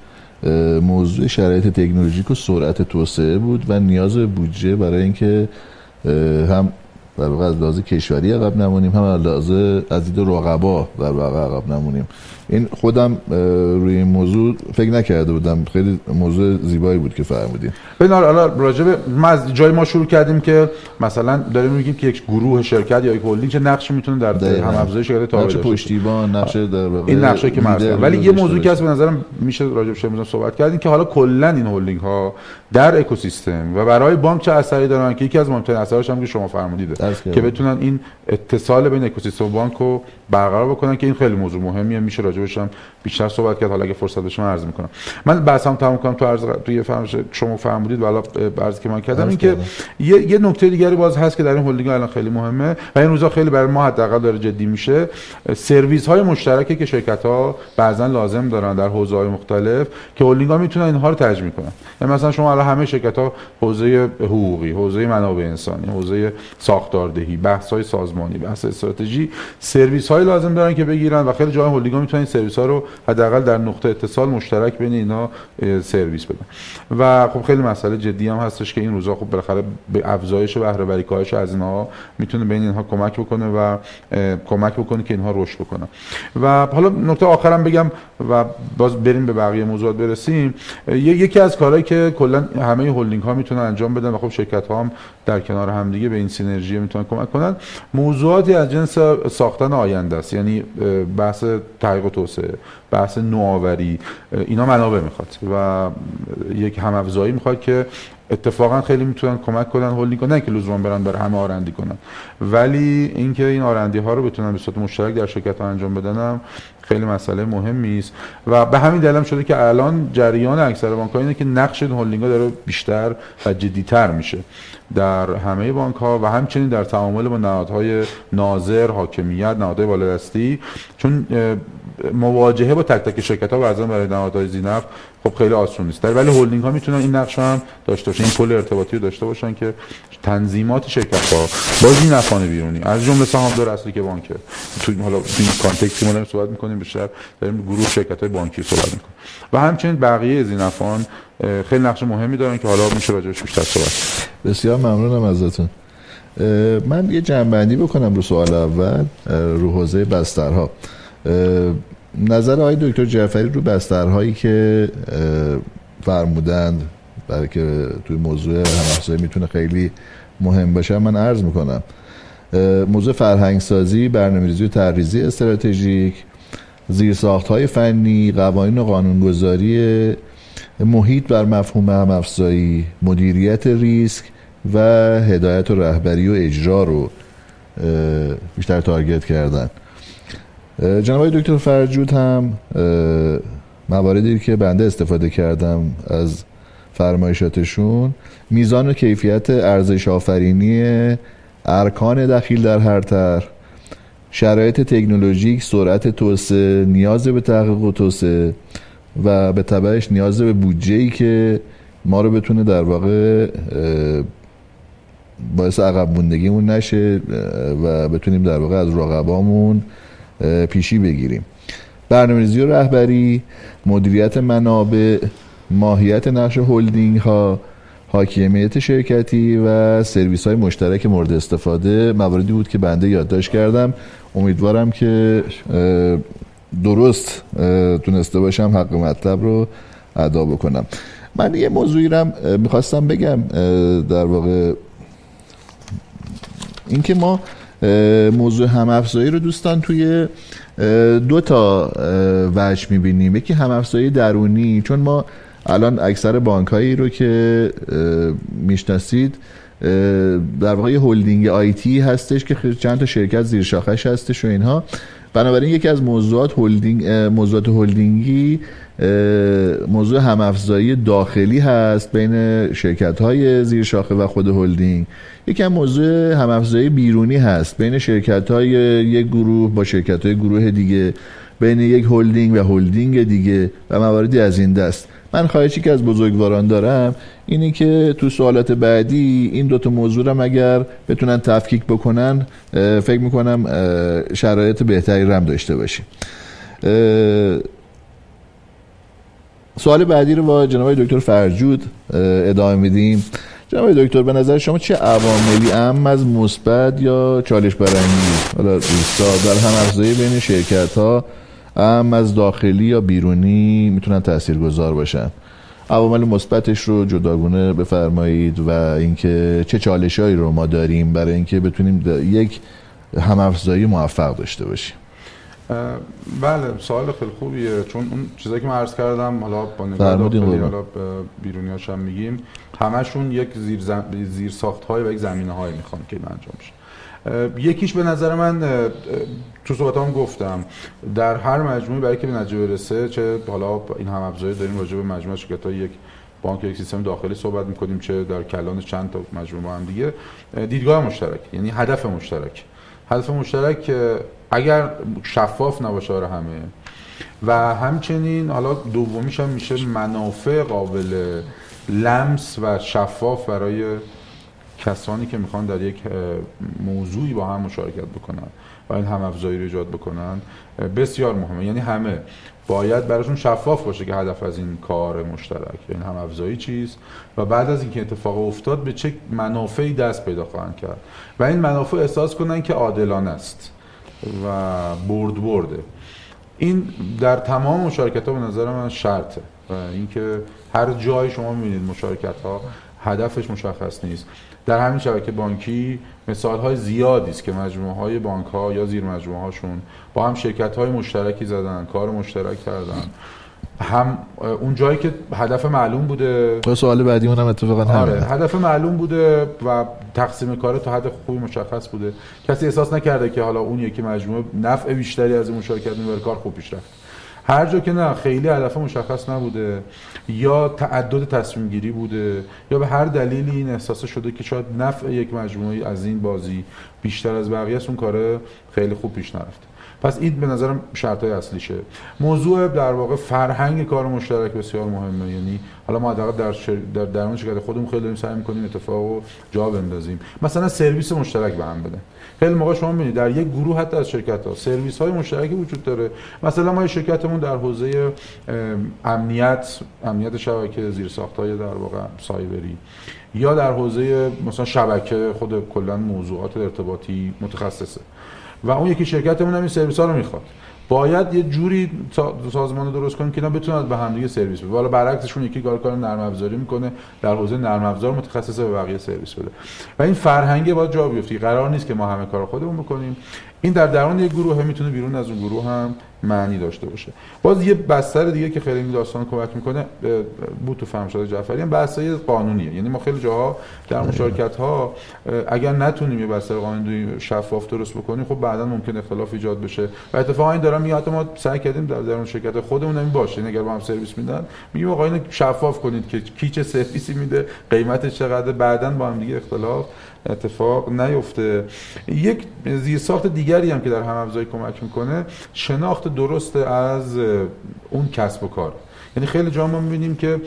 موضوع شرایط تکنولوژیک و سرعت توسعه بود و نیاز بودجه برای اینکه هم در واقع از لحاظ کشوری عقب نمونیم هم از لحاظ از دید رقبا در واقع عقب نمونیم. این خودم روی این موضوع فکر نکرده بودم. خیلی موضوع زیبایی بود که فرمودین. ببین حالا راجع ما از جای ما شروع کردیم که مثلا داریم میگیم که یک گروه شرکت یا یک هلدینگ چه نقشی می‌تونه در هم افزایش شرکت نقش پشتیبان نقش در این نقشه که مثلا ولی یه موضوعی که هست به نظرم میشه راجع بهش صحبت کردیم که حالا کلا این هلدینگ ها در اکوسیستم و برای بانک چه اثری دارن که یکی از مهمترین اثرش هم که شما فرمودید که بتونن این اتصال بین اکوسیستم و بانک رو برقرار بکنن که این خیلی موضوع مهمیه. میشه راجبش هم بیشتر صحبت کرد. حالا اگه فرصت بشه من عرض می‌کنم. من بحثم تموم کنم. تو عرض توی فرمش شما فرمودید والا عرض که من کردم این که یه, یه نکته دیگری باز هست که در این هلدینگ الان خیلی مهمه و این روزا خیلی برای ما حداقل داره جدی میشه. سرویس های مشترکی که شرکت ها بعضا لازم دارن در حوزه های مختلف که هلدینگ ها می‌تونن اینها رو تجمیع کنن. یعنی مثلا شما الان همه شرکت ها حوزه حقوقی حوزه منابع انسانی حوزه ساختاردهی بحث های سازمانی بحث استراتژی سرویس های لازم دارن که بگیرن و خیلی جای هلدینگ ها می‌تونن سرویس ها رو حداقل در نقطه اتصال مشترک بین اینا سرویس بدن. و خب خیلی مسئله جدی هم هستش که این روزا خب بالاخره به افزایش بهره وری کاهش از اینها می‌تونه بین اینها کمک بکنه و کمک بکنه که اینها رشد بکنن. و حالا نکته آخرم بگم و باز بریم به بقیه موضوعات برسیم. یکی از کارهایی که کلا همه هلدینگ ها می‌تونن انجام بدن و خب شرکت ها هم در کنار همدیگه به این سینرژی می‌تونن کمک کنن. موضوعاتی از جنس ساختن آینده است. یعنی بحث تحقیق و توسعه بحث نوآوری اینا منابع می‌خواد و یک هم افزایی می‌خواد که اتفاقا خیلی می‌تونن کمک کنن هولدینگ نه که لزوما برن برای همه آرندی کنن. ولی اینکه این آرندی ها رو بتونن به صورت مشترک در شرکت ها انجام بدن خیلی مسئله مهمی است. و به همین دلیل شده که الان جریان اکثر بانک ها اینه که نقش هلدینگ ها داره بیشتر و جدیتر میشه در همه بانک ها و همچنین در تعامل با نهادهای ناظر حاکمیت نهادهای بالادستی. چون مواجهه با تک تک شرکت ها بعضا برای نهادهای زینف خب خیلی آسون نیست. ولی هلدینگ ها می‌تونن این نقش هم داشته باشن این پل ارتباطی رو داشته باشن که تنظیمات شرکت ها با زینفان بیرونی از جمله سهامدار اصلی که بانکه. تو حالا این کانتکستی ما داریم صحبت می‌کنیم بیشتر داریم گروه شرکت های بانکی صحبت می‌کنیم. و همچنین بقیه زینفان خیلی نقش مهمی دارن که حالا میشه راجعش بیشتر صحبت بسیار ممنونم ازتون. من یه جنبندی بکنم رو سوال اول رو حوزه بسترها. نظر آقای دکتر جعفری رو بسترهایی که فرمودند برای که توی موضوع همافزایی می‌تونه خیلی مهم باشه من عرض می‌کنم. موضوع فرهنگسازی برنامه‌ریزی و طرحریزی استراتژیک زیرساخت های فنی قوانین و قانونگذاری محیط بر مفهوم همافزایی مدیریت ریسک و هدایت و رهبری و اجرا رو بیشتر تارگت کردن. جناب دکتر فرجود هم مواردی که بنده استفاده کردم از فرمایشاتشون. میزان و کیفیت ارزش آفرینی ارکان دخیل در هر طرح. شرایط تکنولوژیک سرعت توسعه نیاز به تحقیق و توسعه و به تبعش نیاز به بودجه ای که ما رو بتونه در واقع باعث عقب موندگیمون نشه و بتونیم در واقع از رقبامون پیشی بگیریم. برنامه‌ریزی و رهبری مدیریت منابع ماهیت نقش هلدینگ ها حاکمیت شرکتی و سرویس های مشترک مورد استفاده مواردی بود که بنده یادداشت کردم. امیدوارم که درست تونسته باشم حق مطلب رو ادا بکنم. من یه موضوعی رو می‌خواستم بگم در واقع اینکه ما موضوع هم افزایی رو دوستان توی دو تا وجه می‌بینیم. یکی هم افزایی درونی چون ما الان اکثر بانک هایی رو که می‌شناسید در واقع هلدینگ IT هستش که چند تا شرکت زیر شاخش هستش و اینها. بنابراین یکی از موضوعات هلدینگ موضوعات هلدینگی موضوع همافزایی داخلی هست بین شرکت های زیر شاخه و خود هلدینگ. یکی از موضوع همافزایی بیرونی هست بین شرکت های یک گروه با شرکت های گروه دیگه بین یک هلدینگ و هلدینگ دیگه و مواردی از این دست. من خواهشی که از بزرگواران دارم اینی که تو سوالات بعدی این دوتا موضوع رو اگر بتونن تفکیک بکنن فکر می‌کنم شرایط بهتری رم داشته باشیم. سوال بعدی رو با جناب دکتر فرجود ادامه میدیم. جناب دکتر به نظر شما چه عواملی ام از مثبت یا چالش برانگیز؟ حالا در هم افزایی بین شرکت ها ام از داخلی یا بیرونی می‌تونن تاثیرگذار باشن؟ عوامل مثبتش رو جداگونه بفرمایید و اینکه چه چالشهایی رو ما داریم برای اینکه بتونیم یک هم موفق داشته باشیم. بله سوال خیلی خوبیه. چون اون چیزایی که من عرض کردم حالا با نگاه حالا بیرونی هم میگیم همشون یک زیر, زم... زیر ساخت های و یک زمینه های می‌خوان که انجام شه یکیش به نظر من تو صحبتام گفتم در هر مجموعه برای که به نتیجه برسه چه حالا این هم ابزاری داریم راجع به مجموعه شرکت های یک بانک یک سیستم داخلی صحبت می‌کنیم چه در کلان چند تا مجموعه هم دیگه دیدگاه مشترک یعنی هدف مشترک. هدف مشترک اگر شفاف نباشه برای همه. و همچنین حالا دومیش هم میشه منافع قابل لمس و شفاف برای کسانی که می‌خوان در یک موضوعی با هم مشارکت بکنن و این هم افزایی رو ایجاد بکنن بسیار مهمه. یعنی همه باید براشون شفاف باشه که هدف از این کار مشترک. این هم افزایی چیست؟ و بعد از اینکه اتفاق افتاد به چه منافعی دست پیدا خواهند کرد؟ و این منافع احساس کنن که عادلانه است. و برد برده. این در تمام مشارکت ها به نظر من شرطه و اینکه هر جای شما می‌بینید مشارکت ها هدفش مشخص نیست. در همین شبکه بانکی مثال های زیادی است که مجموعه های بانک ها یا زیر مجموعه هاشون با هم شرکت های مشترکی زدن کار مشترک کردن. هم اون جایی که هدف معلوم بوده. سوال بعدی اونم اتفاقا آره هدف معلوم بوده و تقسیم کار تا حد خوبی مشخص بوده. کسی احساس نکرده که حالا اون یکی مجموعه نفع بیشتری از این مشارکت می‌بره کار خوب پیش رفت. هر جا که نه خیلی هدف مشخص نبوده. یا تعدد تصمیم گیری بوده یا به هر دلیلی این احساس شده که شاید نفع یک مجموعه از این بازی بیشتر از بقیه اون کار خیلی خوب پیش نرفته. پس این به نظرم شرط های اصلیشه. موضوع در واقع فرهنگ کار مشترک بسیار مهمه. یعنی حالا ما در در در درون شرکت خودمون خیلی داریم سعی می‌کنیم اتفاق رو جا بندازیم. مثلا سرویس مشترک به هم بده. خیلی موقع شما می‌بینید در یک گروه حتی از شرکت ها سرویس های مشترکی وجود داره. مثلا ما شرکتمون در حوزه امنیت امنیت شبکه زیر های در واقع سایبری یا در حوزه مثلا شبکه خود کلا موضوعات ارتباطی متخصصه. و اون یکی شرکتمون هم این سرویس ها رو می‌خواد. باید یه جوری سازمان رو درست کنیم که اینا بتونن به همدیگه سرویس بده حالا برعکسشون یکی کار کار نرم افزاری می‌کنه در حوزه نرم افزار متخصص به بقیه سرویس بده. و این فرهنگ باید جا بیفته. قرار نیست که ما همه کار خودمون بکنیم. این در درون یک گروه می‌تونه بیرون از اون گروه هم معنی داشته باشه. باز یه بستر دیگه که خیلی این داستان کمک می‌کنه بود تو فرمشاد جعفری هم بحثای قانونیه. یعنی ما خیلی جاها در مشارکت ها اگر نتونیم یه بستر قانونی شفاف درست بکنیم خب بعدا ممکن اختلاف ایجاد بشه. و اتفاقا این دارم میاد ما سعی کردیم در درون شرکت خودمون این باشه. اگر با هم سرویس میدن میگیم آقا اینو شفاف کنید که کی چه سرویسی میده قیمت چقدر بعدا با هم دیگه اختلاف. اتفاق نیفته. یک زیرساخت دیگری هم که در هم افزایی کمک می‌کنه شناخت درست از اون کسب و کار. یعنی خیلی جا ما می‌بینیم که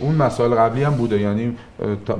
اون مسائل قبلی هم بوده. یعنی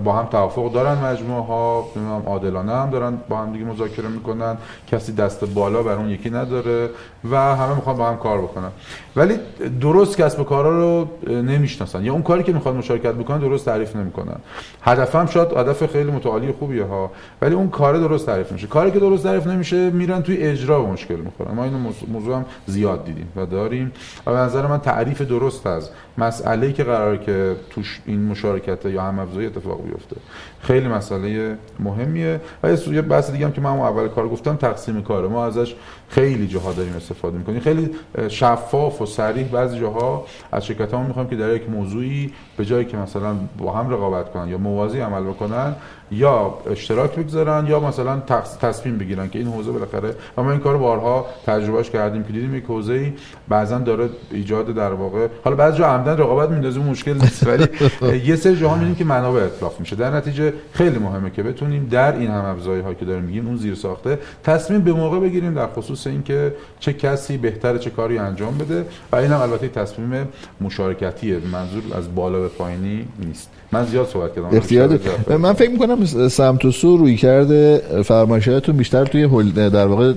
با هم توافق دارن مجموعه ها عادلانه هم دارن با هم دیگه مذاکره می‌کنن. کسی دست بالا بر اون یکی نداره و همه می‌خوان با هم کار بکنن. ولی درست کسب و کارا رو نمی‌شناسن. یا اون کاری که می‌خوان مشارکت بکنن درست تعریف نمی‌کنن. هدفم شاید هدف خیلی متعالی خوبیه ها ولی اون کار درست تعریف نمیشه. کاری که درست تعریف نمیشه میرن توی اجرا به مشکل می‌خورن. ما اینو موضوع هم زیاد دیدیم و داریم. و به نظر من تعریف درست از مسئله که قراره که توش این مشارکت یا هم افزایی اتفاق بیفته. خیلی مسئله مهمیه. و یه بحث دیگه هم که من اول کار گفتم تقسیم کاره. ما ازش خیلی جاها داریم استفاده می‌کنیم. خیلی شفاف و صریح بعضی جاها از شرکت ها می‌خوایم که در یک موضوعی به جایی که مثلا با هم رقابت کنن یا موازی عمل بکنن یا اشتراک بگذارن یا مثلا تصمیم بگیرن که این حوزه بالاخره و ما این کارو بارها تجربهش کردیم که دیدیم یک حوزه بعضا داره ایجاد در واقع حالا بعضی جا عمدن رقابت میندازیم مشکل نیست. ولی یه سری جاها می‌بینیم که منابع اطلاف میشه. در نتیجه خیلی مهمه که بتونیم در این هم ابزاری ها که داریم میگیم اون زیر ساخته تصمیم به موقع بگیریم در خصوص اینکه چه کسی بهتره چه کاری انجام بده. و این هم البته تصمیم مشارکتیه. منظور از بالا به پایینی نیست. من زیاد صحبت کردم. اختیار من فکر می‌کنم سمت و سو روی کرده فرمایشاتتون بیشتر توی در واقع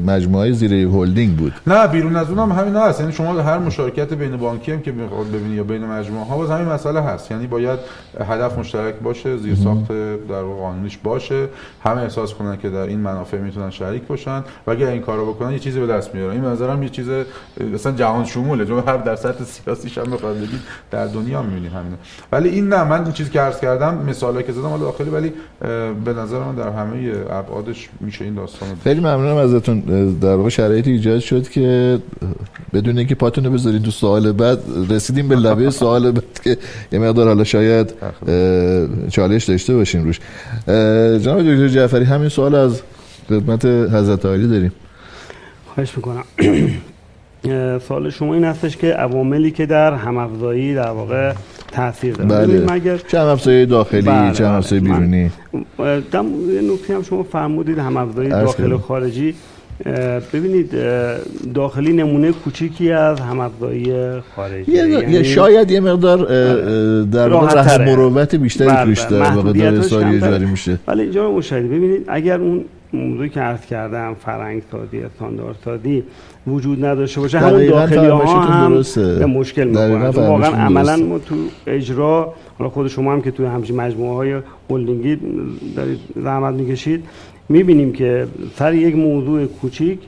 مجموعه زیر هلدینگ بود. نه بیرون از اونم همین هست. یعنی شما هر مشارکت بین بانکی هم که می‌خواد ببینی یا بین مجموعه ها باز همین مسئله هست. یعنی باید هدف مشترک باشه زیر ساخت در واقع قانونیش باشه. همه احساس کنن که در این منافع می‌تونن شریک باشن. و اگر این کارو بکنن یه چیزی به دست میارن این نظرم یه چیز مثلا جهان شموله. چون هر در سطح سیاسیش هم بخواد بگید در دنیا می‌بینی همینه ولی این نه من این چیزی که عرض کردم مثالی که زدم حالا داخلی ولی به نظر من در همه ابعادش میشه این داستان خیلی ممنونم ازتون. در واقع شرایطی ایجاد شد که بدون اینکه پاتونو بذارید تو سوال بعد رسیدیم به لبه سوال بعد که یه مقدار حالا شاید چالش داشته باشیم روش. جناب دکتر جعفری همین سوال از خدمت حضرت عالی داریم. خواهش می‌کنم. سوال شما این هستش که عواملی که در همافزایی در واقع تاثیر داره. بله. مگر چه همافزایی داخلی بله چه همافزایی بله. بیرونی؟ در نکته هم شما فرمودید همافزایی داخل و خارجی. ببینید داخلی نمونه کوچیکی از همافزایی خارجی. یعنی شاید یه مقدار در واقع مروت بیشتری بله، توش واقع داره ساری جاری میشه. ولی اینجا مشاهده ببینید اگر اون موضوعی که عرض کردم فرنگ سادی استاندارد سادی وجود نداشته باشه. همون داخلی ها هم به مشکل می‌کنن واقعا عملا ما تو اجرا حالا خود شما هم که توی همچین مجموعه های هلدینگی دارید زحمت می‌کشید می‌بینیم که سر یک موضوع کوچیک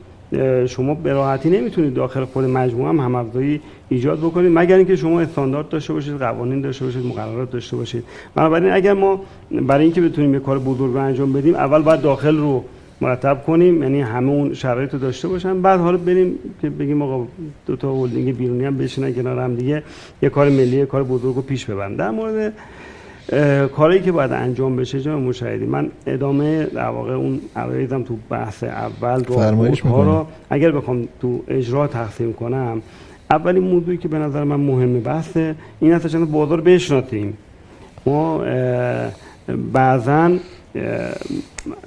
شما به راحتی نمی‌تونید داخل خود مجموعه هم همافزایی ایجاد بکنید. مگر اینکه شما استاندارد داشته باشید قوانین داشته باشید مقررات داشته باشید. بنابراین اگر ما برای اینکه بتونیم یه کار بزرگ رو انجام بدیم اول باید داخل رو مرتب کنیم یعنی همه اون شرایط رو داشته باشن. بعد حالا بریم که بگیم آقا دو تا هلدینگ بیرونی هم بشینن کنار هم دیگه یه کار ملی یه کار بزرگ رو پیش ببرن. در مورد کاری که باید انجام بشه جناب مشاهدی من ادامه در واقع اون عرایزم تو بحث اول رو ها رو اگر بخوام تو اجرا تقسیم کنم اولین موضوعی که به نظر من مهمه بحث این است که بازار بشناسیم. ما بعضا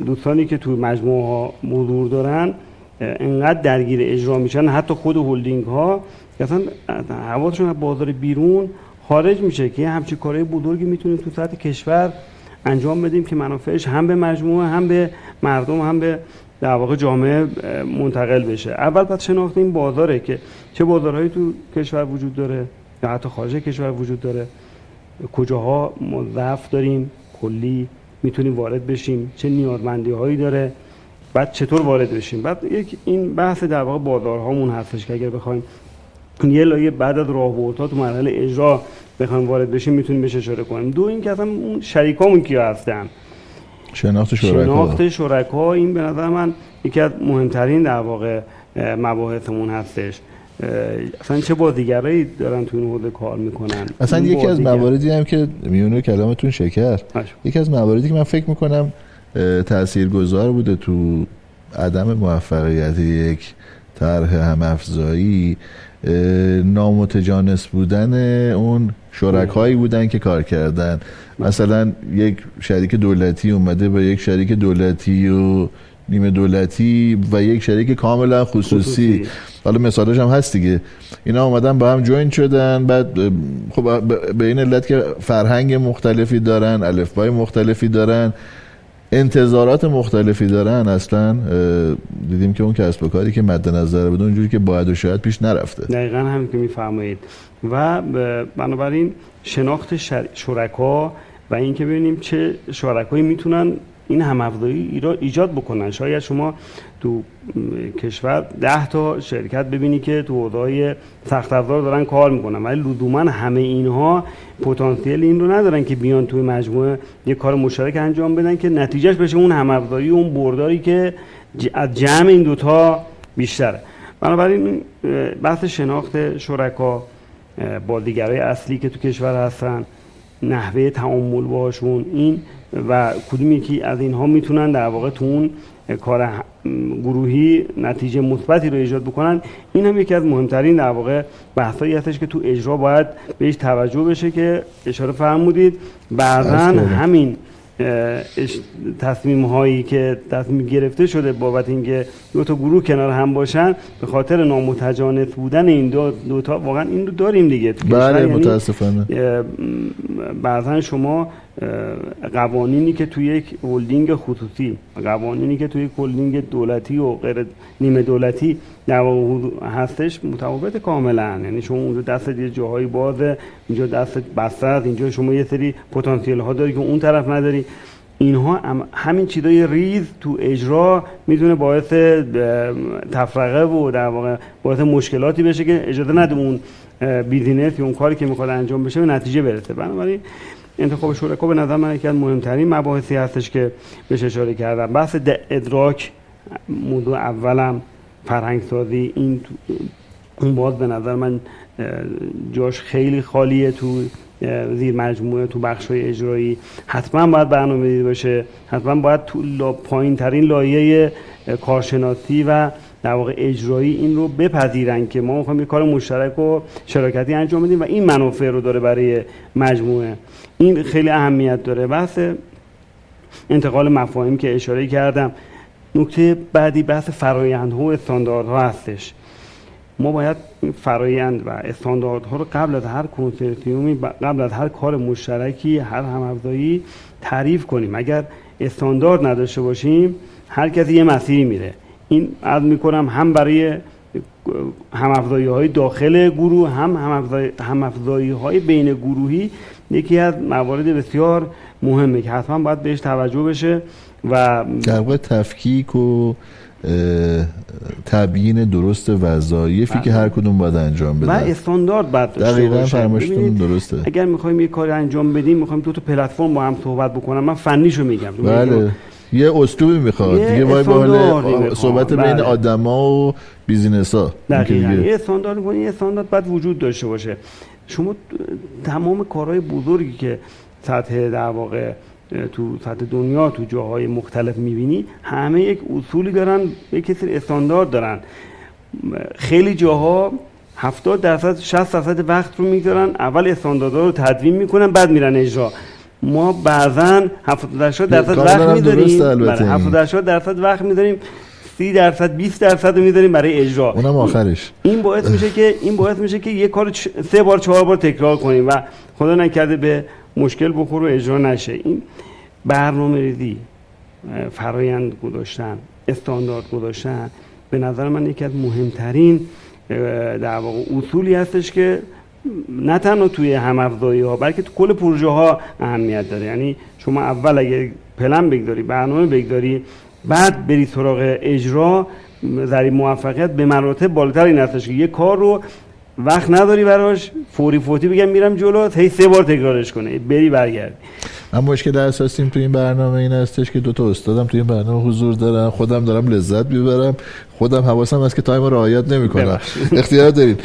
دوستانی که تو مجموعه ها حضور دارن انقدر درگیر اجرا میشن حتی خود هلدینگ ها اصلا حواسشون از بازار بیرون خارج میشه که همچی کارهای بزرگی می‌تونیم تو سطح کشور انجام بدیم که منافعش هم به مجموعه هم به مردم هم به در واقع جامعه منتقل بشه. اول باید شناخت این بازاره که چه بازارهایی تو کشور وجود داره یا حتی خارج کشور وجود داره. کجاها ما ضعف داریم؟ کلی. می‌تونیم وارد بشیم چه نیازمندی هایی داره بعد چطور وارد بشیم. بعد یک این بحث در واقع بازارهامون هستش که اگر بخوایم یه لایه بعد از راهبردها تو مرحله اجرا بخوایم وارد بشیم می‌تونیم بهش اشاره کنیم. دو این که اصلا اون شریکامون کیا هستن؟ شناخت شرکا. شناخت شرکا این به نظر من یکی از مهمترین در واقع مباحثمون هستش. اصلا چه بازیگرایی دارن تو این حوزه کار می‌کنن؟ اصلا یکی از مواردی هم که میونه کلامتون شکر یکی از مواردی که من فکر می‌کنم تاثیرگذار بوده تو عدم موفقیت یک طرح هم افزایی نامتجانس بودن اون شرکایی بودن که کار کردن. مثلا یک شریک دولتی اومده با یک شریک دولتی و نیمه دولتی و یک شریک کاملا خصوصی, حالا مثالش هم هست دیگه. اینا اومدن با هم جوین شدن. بعد خب به این علت که فرهنگ مختلفی دارن الفبای مختلفی دارن انتظارات مختلفی دارن. اصلا دیدیم که اون کسب و کاری که مد نظر بود اونجوری که باید و شاید پیش نرفته. دقیقا همین که میفرمایید. و بنابراین شناخت شرکا و اینکه ببینیم چه شرکایی می‌تونن این هم افزایی ایجاد بکنن. شاید شما تو کشور ده تا شرکت ببینی که تو حوزه‌های سخت افزار دارن کار می‌کنن ولی لزوما همه اینها پتانسیل این رو ندارن که بیان توی مجموعه یه کار مشترک انجام بدن که نتیجهش بشه اون هم افزایی اون برداری که از جمع این دوتا بیشتره. بنابراین بحث شناخت شرکا با دیگرای اصلی که تو کشور هستن نحوه تعامل باشون این و کدوم یکی از اینها می‌تونن در واقع تو اون کار گروهی نتیجه مثبتی رو ایجاد بکنن؟ این هم یکی از مهمترین در واقع بحثایی هستش که تو اجرا باید بهش توجه بشه که اشاره فرمودید. بعضا همین تصمیم هایی که تصمیم گرفته شده بابت اینکه دو تا گروه کنار هم باشن به خاطر نامتجانس بودن این دو, دو تا واقعا این رو داریم دیگه بله یعنی متاسفانه. بعضا شما قوانینی که توی یک هلدینگ خصوصی قوانینی که توی یک هلدینگ دولتی و غیر نیمه دولتی در هستش متفاوت کاملا. یعنی شما اونجا دست یه جاهایی بازه اینجا دست بسته است اینجا شما یه سری پتانسیل ها داری که اون طرف نداری. اینها همین چیزای ریز تو اجرا می‌تونه باعث تفرقه و در واقع باعث مشکلاتی بشه که اجازه نده اون business یا اون کاری که می‌خواد انجام بشه به نتیجه برسه. بنابراین انتخاب شرکا به نظر من یکی از مهمترین مباحثی هستش که بهش اشاره کردم. بحث ادراک موضوع اولم فرهنگ سازی این اون باز به نظر من جاش خیلی خالیه تو زیر مجموعه تو بخش های اجرایی. حتما باید برنامه باشه. حتما باید تو پایین ترین لایه کارشناسی و در واقع اجرایی این رو بپذیرن که ما می‌خوایم کار مشترک و شراکتی انجام بدیم و این منافع رو داره برای مجموعه. این خیلی اهمیت داره. بحث انتقال مفاهیم که اشاره کردم. نکته بعدی بحث فرایندها و استانداردها هستش. ما باید فرایند و استانداردها رو قبل از هر کنسرتیومی قبل از هر کار مشترکی هر همافزایی تعریف کنیم. اگر استاندارد نداشته باشیم هر کسی یه مسیری میره. این عرض می‌کنم هم برای همافزایی های داخل گروه هم همافزایی های بین گروهی یکی از موارد بسیار مهمه که حتما باید بهش توجه بشه و در واقع تفکیک و تبیین درست وظایفی که هر کدوم باید انجام بده و استاندارد باید دقیقا فرماشتون درسته. اگر می‌خوایم یه کاری انجام بدیم می‌خوایم دو تا پلتفرم با هم صحبت بکنم من فنیشو میگم. بله. یه اسلوبی می‌خواد. دیگه وای به صحبت بین بله. آدما و business ها دقیقاً. یه استاندارد یه استاندارد باید وجود داشته باشه. شما تمام کارهای بزرگی که سطح در واقع تو سطح دنیا تو جاهای مختلف می‌بینی همه یک اصولی دارن یک کسی استاندارد دارن. خیلی جاها 70 درصد 60 درصد وقت رو می‌گذارن اول استانداردها رو تدوین می‌کنن بعد میرن اجرا. ما بعضا 70 درصد وقت میداریم. 70 بله، درصد وقت میداریم. 30 درصد 20 درصد رو می‌ذاریم برای اجرا. اونم آخرش. این باعث میشه که این باعث میشه که یه کار سه بار چهار بار تکرار کنیم و خدا نکرده به مشکل بخور و اجرا نشه. این برنامه ریزی فرایند گذاشتن استاندارد گذاشتن به نظر من یکی از مهمترین در واقع اصولی هستش که نه تنها توی همافزایی ها بلکه تو کل پروژه ها اهمیت داره. یعنی شما اول اگه پلن بگذاری برنامه بگذاری بعد بری سراغ اجرا ذری موفقیت به مراتب بالاتر این هستش که یه کار رو وقت نداری براش فوری فوتی بگم میرم جلو هی سه بار تکرارش کنه بری برگردی. من مشکل اساسیم تو این برنامه این هستش که دو تا استادم تو این برنامه حضور دارم خودم دارم لذت می‌برم. خودم حواسم هست که تایم رعایت نمی‌کنم. اختیار دارید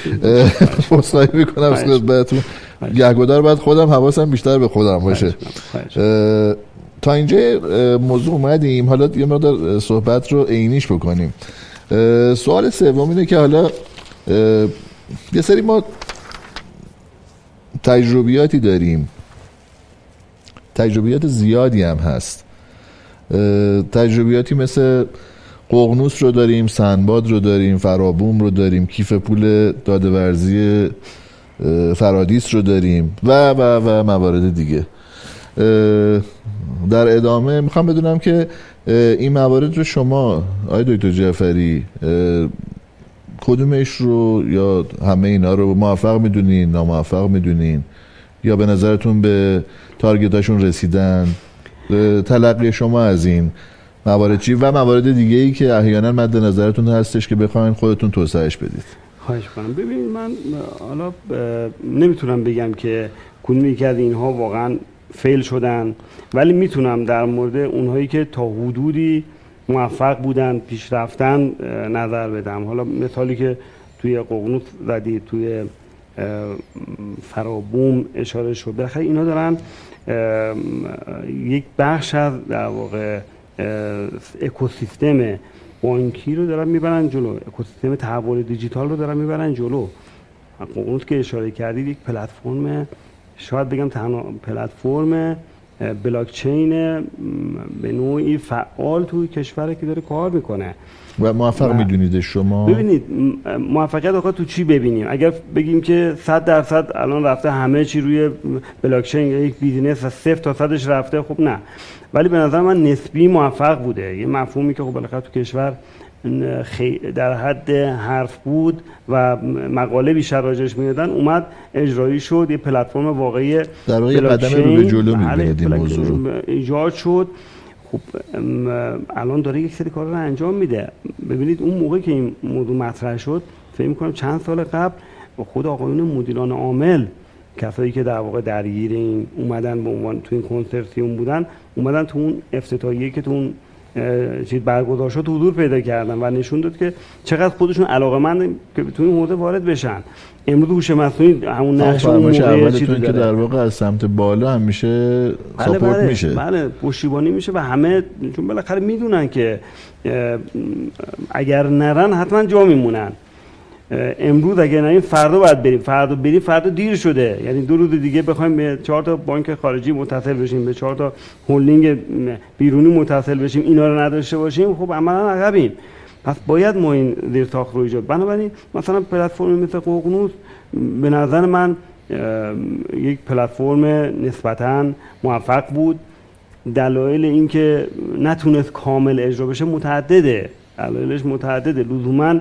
می می‌کنم از خدمتتون گهگدار بعد خودم حواسم بیشتر به خودم باشه. تا اینجا موضوع اومدیم. حالا یه مقدار صحبت رو عینیش بکنیم. سوال سوم اینه که حالا یه سری ما تجربیاتی داریم. تجربیات زیادی هم هست. تجربیاتی مثل قغنوس رو داریم سنباد رو داریم فرابوم رو داریم کیف پول دادورزی فرادیس رو داریم و و و موارد دیگه. در ادامه می‌خوام بدونم که این موارد رو شما آقای دکتر جعفری کدومش رو یا همه اینا رو موفق می‌دونین ناموفق می‌دونین؟ یا به نظرتون به تارگتاشون رسیدن. تلقی شما از این موارد چی؟ و موارد دیگه ای که احیانا مد نظرتون هستش که بخواین خودتون توسعهش بدید. خواهش کنم ببینید من حالا نمی‌تونم بگم که کدومی که اینها واقعا فیل شدن ولی می‌تونم در مورد اونهایی که تا حدودی موفق بودن پیشرفتن نظر بدم. حالا مثالی که توی ققنوس زدید توی فرابوم اشاره شد. بالاخره اینا دارن یک بخش از در واقع اکوسیستم بانکی رو دارن می‌برن جلو. اکوسیستم تحول دیجیتال رو دارن می‌برن جلو. ققنوس که اشاره کردید یک پلتفرم شاید بگم تنها پلتفرم بلاکچین به نوعی فعال توی کشور که داره کار می‌کنه. و موفق می‌دونید شما. ببینید موفقیت آقا تو چی ببینیم؟ اگر بگیم که 100 درصد الان رفته همه چی روی بلاکچین یا یک بیزینس و صفر تا صدش رفته خب نه. ولی به نظر من نسبی موفق بوده. یه مفهومی که خب بالاخره تو کشور در حد حرف بود و مقاله بیشتر راجش می‌دادن اومد اجرایی شد یه پلتفرم واقعی در واقع قدم رو به جلو می‌بینید موضوع رو. ایجاد شد. خب الان داره یک سری کار رو انجام میده. ببینید اون موقع که این موضوع مطرح شد فکر می‌کنم چند سال قبل خود آقایون مدیران عامل کسایی که در واقع درگیر این اومدن به عنوان تو این کنسرسیوم بودن اومدن تو اون افتتاحیه که تو اون چیز برگزار شد حضور پیدا کردن و نشون داد که چقدر خودشون علاقه که تو این حوزه وارد بشن. امروز هوش مصنوعی همون نقش اون موقع که در واقع از سمت بالا هم میشه بله ساپورت بله میشه. بله پشتیبانی میشه و همه چون بالاخره می‌دونن که اگر نرن حتما جا میمونن. امروز اگر نه فردا باید بریم. فردا بریم فردا دیر شده. یعنی دو روز دیگه بخوایم به چهار تا بانک خارجی متصل بشیم به چهار تا هلدینگ بیرونی متصل بشیم اینا رو نداشته باشیم. خب عملا عقبیم. پس باید ما این زیر رو ایجاد. بنابراین مثلا پلتفرم مثل ققنوس به نظر من یک پلتفرم نسبتا موفق بود. دلایل اینکه نتونست کامل اجرا بشه متعدده. دلایلش متعدده. لزوما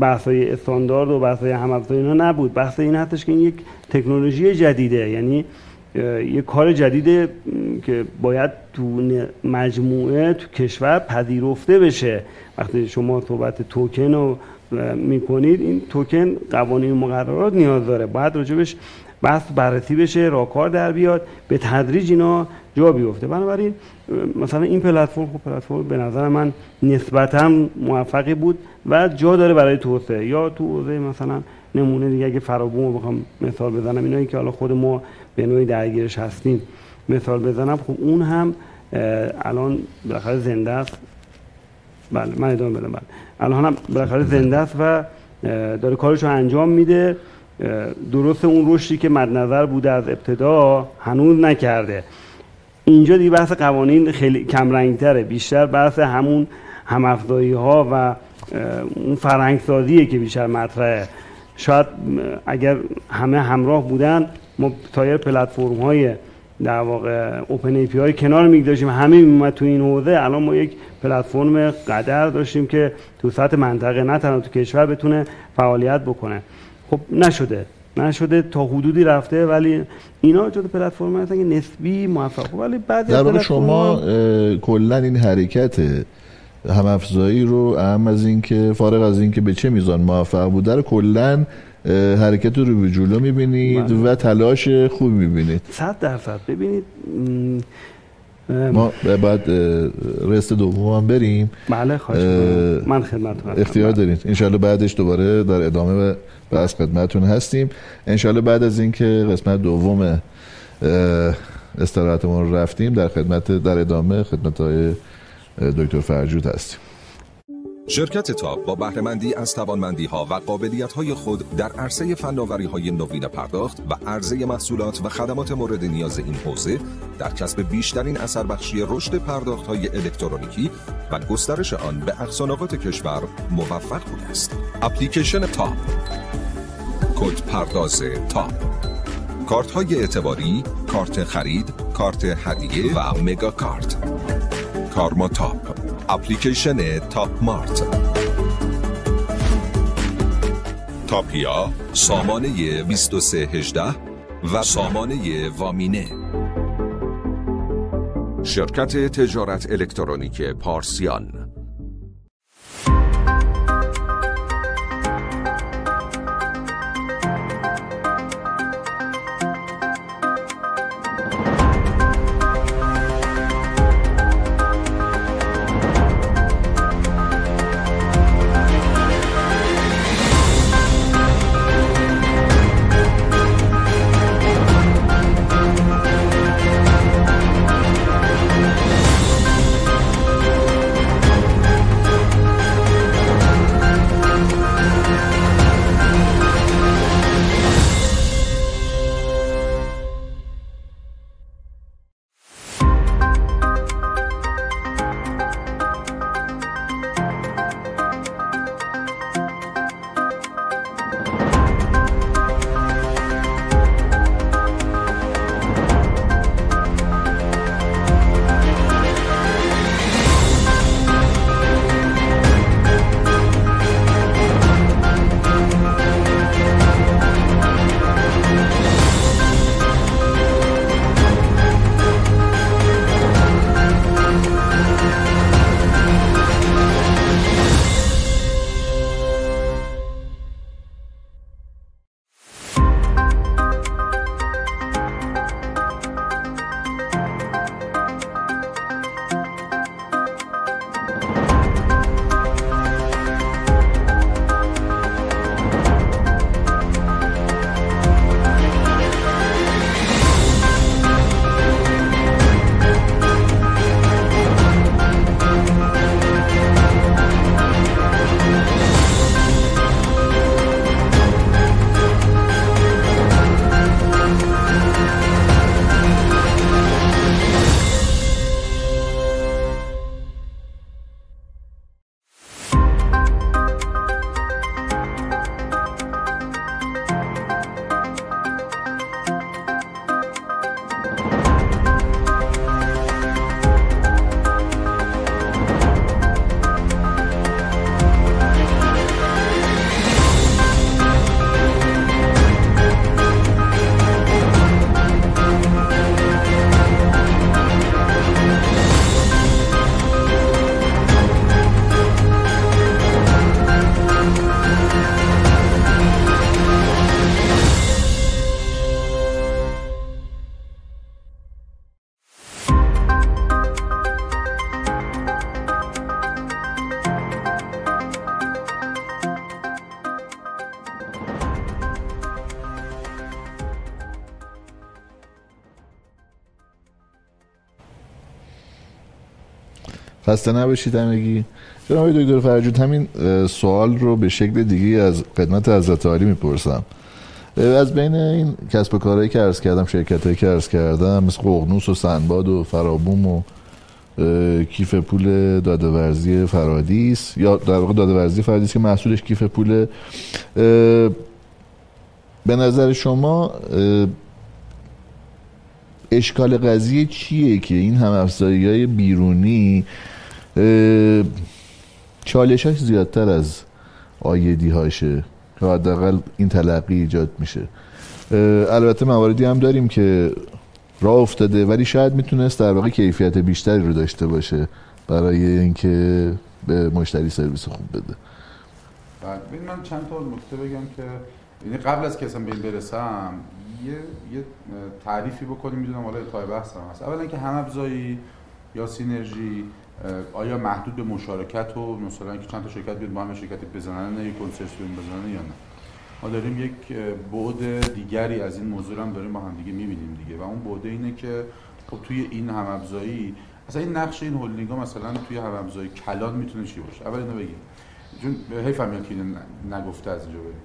بحث های استاندارد و بحث های اینا نبود. بحث این هستش که این یک تکنولوژی جدیده. یعنی یک کار جدیده که باید تو مجموعه تو کشور پذیرفته بشه. وقتی شما صحبت توکن رو می‌کنید این توکن قوانین مقررات نیاز داره. باید راجبش بحث بررسی بشه راکار در بیاد به تدریج اینا جا بیفته. بنابراین مثلا این پلتفرم خب پلتفرم به نظر من نسبتا موفقی بود و جا داره برای توسعه. یا تو حوزه مثلا نمونه دیگه اگه فرابون رو بخوام مثال بزنم اینایی که حالا خود ما به نوعی درگیرش هستیم مثال بزنم. خب اون هم الان بالاخره زنده است. بله من ادامه بدم. بله. الان هم بالاخره زنده است و داره کارش رو انجام میده. درست اون رشدی که مد نظر بوده از ابتدا هنوز نکرده. اینجا دیگه بحث قوانین خیلی کم تره بیشتر بحث همون همافزایی ها و اون فرهنگ سازیه که بیشتر مطرحه. شاید اگر همه همراه بودن ما تایر پلتفرم های در واقع اوپن ای پی های کنار میگذاشیم همه میومد تو این حوزه. الان ما یک پلتفرم قدر داشتیم که تو سطح منطقه نه تنها تو کشور بتونه فعالیت بکنه. خب نشده. نشده تا حدودی رفته ولی اینا جدا پلتفرم هستن که نسبی موفق. ولی بعد در واقع شما کلا این حرکت هم افزایی رو اهم از اینکه فارغ از اینکه به چه میزان موفق بوده رو کلا حرکت رو به جلو می‌بینید بله. و تلاش خوب می‌بینید. صد درصد. ببینید ما بعد رست دوم هم بریم. بله خواهش من خدمت اختیار بله. دارید انشالله بعدش دوباره در ادامه از خدمتون هستیم. انشالله بعد از اینکه قسمت دوم استراحتمون رفتیم در خدمت در ادامه خدمت های دکتر فرجود هستیم. شرکت تاپ با بهرهمندی از توانمندی ها و قابلیت های خود در عرصه فناوری های نوین پرداخت و عرضه محصولات و خدمات مورد نیاز این حوزه در کسب بیشترین اثر بخشی رشد پرداخت های الکترونیکی و گسترش آن به اقصانقات کشور موفق بوده است. اپلیکیشن تاپ. کد پرداز تاپ. کارت های اعتباری، کارت خرید، کارت هدیه و مگا کارت کارما تاپ. اپلیکیشن تاپ مارت تاپیا سامانه 2318 و سامانه وامینه. شرکت تجارت الکترونیک پارسیان. خسته نباشید همگی جناب دکتر فرجود همین سوال رو به شکل دیگه از خدمت حضرت عالی می‌پرسم. از بین این کسب و کارهایی که عرض کردم شرکت هایی که عرض کردم مثل قغنوس و سنباد و فرابوم و کیف پول دادورزی فرادیس یا در واقع دادورزی فرادیس که محصولش کیف پول به نظر شما اشکال قضیه چیه که این هم افزایی های بیرونی چالشاش زیادتر از آیدی هاشه که حداقل این تلقی ایجاد میشه. البته مواردی هم داریم که راه افتاده ولی شاید می‌تونست در واقع کیفیت بیشتری رو داشته باشه برای اینکه به مشتری سرویس خوب بده. بله من چند تا نکته بگم که یعنی قبل از که اصلا به این برسم یه, یه تعریفی بکنیم می‌دونم حالا تای بحثم هست. اولا که هم ابزایی یا سینرژی آیا محدود به مشارکت و مثلا که چند تا شرکت بیاد با هم شرکتی بزنن یک کنسرسیوم بزنن یا نه؟ ما داریم یک بعد دیگری از این موضوع هم داریم با هم دیگه می‌بینیم دیگه. و اون بعد اینه که خب توی این هم ابزایی مثلا این نقش این هولدینگ ها مثلا توی هم ابزایی کلان می‌تونه چی باشه؟ اول اینو بگیم. چون حیف هم که نگفته از اینجا بریم.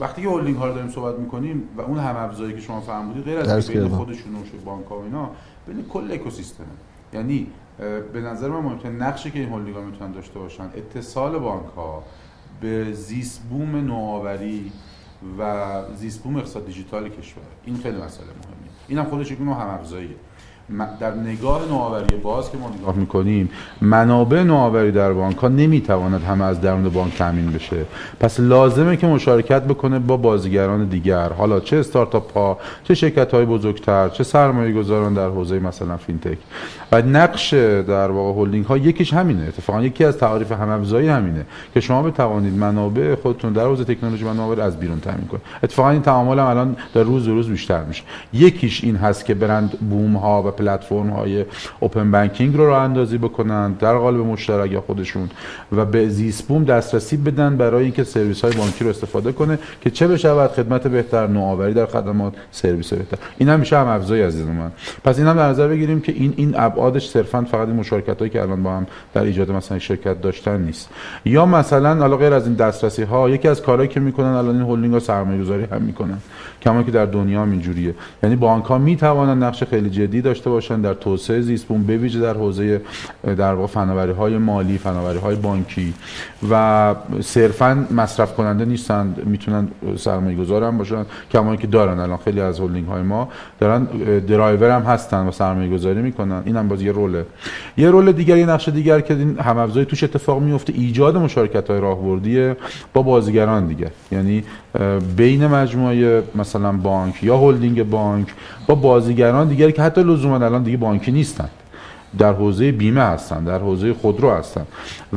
وقتی که هولدینگ ها رو داریم صحبت می‌کنیم و اون هم ابزایی که شما فرمودید غیر از بین خودشون و بانک ها و اینا بین کل اکوسیستم یعنی به نظر من مهمترین نقشی که این هولدینگ ها می‌تونن داشته باشن اتصال بانک ها به زیست بوم نوآوری و زیست بوم اقتصاد دیجیتال کشور. این خیلی مسئله مهمه اینم خودش یک نوع هم افزاییه در نگاه نوآوری باز که ما نگاه می‌کنیم منابع نوآوری در بانک ها نمی‌تواند همه از درون بانک تامین بشه. پس لازمه که مشارکت بکنه با بازیگران دیگر. حالا چه استارتاپ ها چه شرکت های بزرگتر چه سرمایه گذاران در حوزه مثلا فینتک. و نقش در واقع هلدینگ ها یکیش همینه. اتفاقا یکی از تعاریف هم همینه که شما بتوانید منابع خودتون در حوزه تکنولوژی منابع از بیرون تامین کنید. اتفاقا این تعامل هم الان در روز روز بیشتر میشه. یکیش این هست که برند بوم ها و پلتفرم های اوپن بانکینگ رو راه اندازی بکنن در قالب مشترک یا خودشون و به زیست بوم دسترسی بدن برای اینکه سرویس های بانکی رو استفاده کنه که چه بشود خدمت بهتر نوآوری در خدمات سرویس بهتر. این هم میشه هم افزایی عزیز من. پس این هم در نظر بگیریم که این این ابعادش صرفا فقط این مشارکت هایی که الان با هم در ایجاد مثلا شرکت داشتن نیست. یا مثلا حالا غیر از این دسترسی ها یکی از کارهایی که می‌کنن الان این هولدینگ ها سرمایه گذاری هم می‌کنن. کما که در دنیا هم اینجوریه. یعنی بانک ها می‌توانن نقش خیلی جدی داشته باشن در توسعه زیست بوم بویژه در حوزه در واقع فناوری های مالی فناوری های بانکی. و صرفا مصرف کننده نیستن می‌تونن سرمایه گذار هم باشن کما که دارن الان خیلی از هولدینگ های ما دارن درایور هم هستن و سرمایه گذاری می‌کنن. این هم باز یه روله یه رول دیگر یه نقش دیگر که این هم توش اتفاق میفته ایجاد مشارکت های راهبردی با بازیگران دیگه. یعنی بین مجموعه مثلا بانک یا هلدینگ بانک با بازیگران دیگری که حتی لزوما الان دیگه بانکی نیستن در حوزه بیمه هستن در حوزه خودرو هستن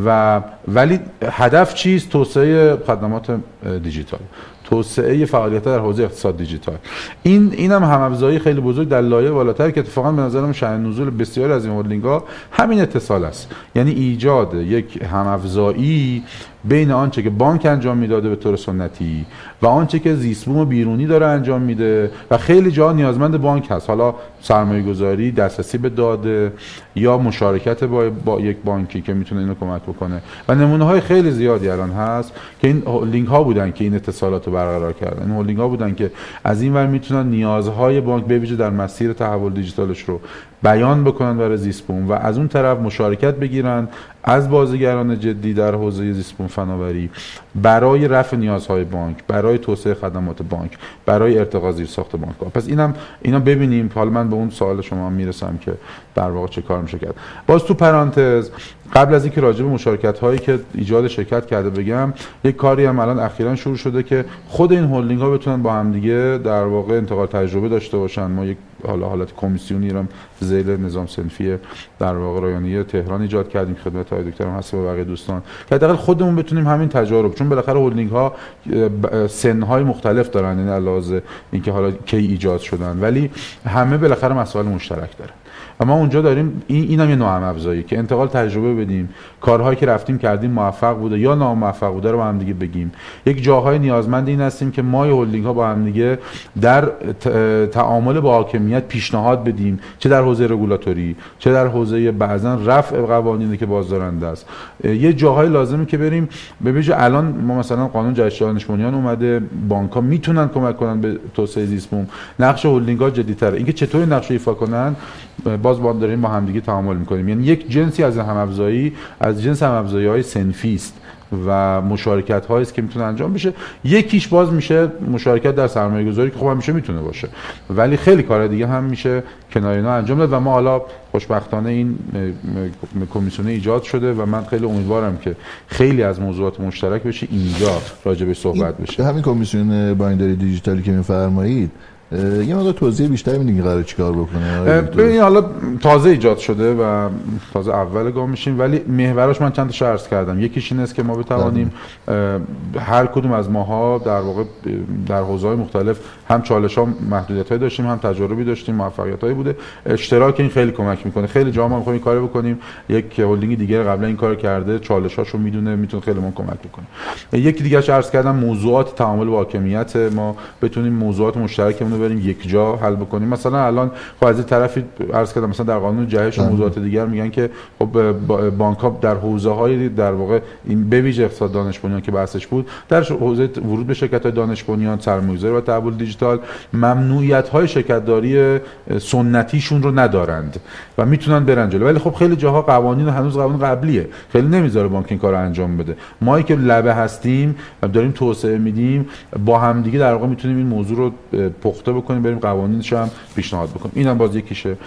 و ولی هدف چیست توسعه خدمات دیجیتال. توسعه فعالیت در حوزه اقتصاد دیجیتال. این اینم هم افزایی خیلی بزرگ در لایه بالاتر که اتفاقا به نظرم شأن نزول بسیاری از این هولدینگ ها همین اتصال است. یعنی ایجاد یک هم افزایی بین آنچه که بانک انجام می‌داده به طور سنتی و آنچه که زیسبوم بیرونی داره انجام میده و خیلی جا نیازمند بانک هست. حالا سرمایه گذاری دسترسی به داده یا مشارکت با, با یک بانکی که می‌تونه اینو کمک بکنه. و نمونه های خیلی زیادی الان هست که این هولدینگ ها بودن که این اتصالات رو برقرار کردن. این هولدینگ ها بودن که از این ور می‌تونن نیازهای بانک بویژه در مسیر تحول دیجیتالش رو بیان بکنن برای زیسپون و از اون طرف مشارکت بگیرن از بازیگران جدی در حوزه زیسپون فناوری برای رفع نیازهای بانک برای توسعه خدمات بانک برای ارتقا زیر ساخت بانک. پس اینم اینا ببینیم. حالا من به اون سوال شما می‌رسم که در واقع چه کار میشه کرد. باز تو پرانتز قبل از اینکه راجع به مشارکت هایی که ایجاد شرکت کرده بگم یک کاری هم الان اخیرا شروع شده که خود این هولدینگ ها بتونن با هم دیگه در واقع انتقال تجربه داشته باشن. ما یک حالا حالت کمیسیونی هم زیل نظام سنفی در واقع رایانی تهران ایجاد کردیم. خدمت های دکتر هست و بقیه دوستان. که حداقل خودمون بتونیم همین تجارب چون بالاخره هولدینگ ها سن های مختلف دارن یعنی علاوه اینکه حالا کی ایجاد شدن. ولی همه بالاخره مسائل مشترک دارن و ما اونجا داریم این اینم یه نوع افزایی که انتقال تجربه بدیم. کارهایی که رفتیم کردیم موفق بوده یا ناموفق بوده رو با هم دیگه بگیم. یک جاهای نیازمند این هستیم که ما هلدینگ ها با هم دیگه در تعامل با حاکمیت پیشنهاد بدیم. چه در حوزه رگولاتوری چه در حوزه بعضا رفع قوانینی که بازدارنده است. یه جاهای لازمه که بریم. به الان ما مثلا قانون جهش دانش اومده بانک ها می‌تونن کمک کنن به توسعه زیست نقش هلدینگ ها جدی‌تره اینکه چطور نقش ایفا کنن؟ باز با داریم با همدیگه تعامل می‌کنیم. یعنی یک جنسی از هم افزایی از جنس هم افزایی های سنفی است و مشارکت هایی است که می‌تونه انجام بشه. یکیش باز میشه مشارکت در سرمایه گذاری که خب همیشه می‌تونه باشه. ولی خیلی کار دیگه هم میشه کنار اینا انجام داد و ما حالا خوشبختانه این کمیسیون ایجاد شده و من خیلی امیدوارم که خیلی از موضوعات مشترک بشه اینجا راجع به صحبت بشه. همین کمیسیون بایندری دیجیتالی که میفرمایید یه مقدار توضیح بیشتر میدین قرار چیکار بکنه؟ ببین حالا تازه ایجاد شده و تازه اول گام میشیم ولی محوراش من چند تا عرض کردم. یکیش این است که ما بتوانیم هر کدوم از ماها در واقع در حوزه مختلف هم چالش ها محدودیت های داشتیم هم تجربی داشتیم موفقیت هایی بوده. اشتراک این خیلی کمک می‌کنه. خیلی جا ما می‌خوایم کار بکنیم. یک هلدینگ دیگه قبلا این کار کرده چالش هاشو می‌دونه می‌تونه خیلی ما کمک بکنه. یکی دیگه عرض کردم موضوعات تعامل با حاکمیت. ما بتونیم موضوعات مشترکمون رو بریم یک جا حل بکنیم. مثلا الان خب از طرفی عرض کردم مثلا در قانون جهش و بله. موضوعات دیگر میگن که خب بانک ها در حوزه های در واقع این به ویژه اقتصاد دانش بنیان که بحثش بود در حوزه ورود به شرکت های دانش بنیان سرمایه‌گذاری و تحول دیجیتال ممنوعیت های شرکتداری سنتیشون رو ندارند و می‌تونن برن جلو. ولی خب خیلی جاها قوانین هنوز قوانین قبلیه. خیلی نمی‌ذاره بانک این کارو انجام بده. ما که لبه هستیم و داریم توسعه میدیم با همدیگه در واقع می‌تونیم این موضوع رو پخته بکنیم بریم قوانینش هم پیشنهاد بکنیم. اینم باز یکیشه.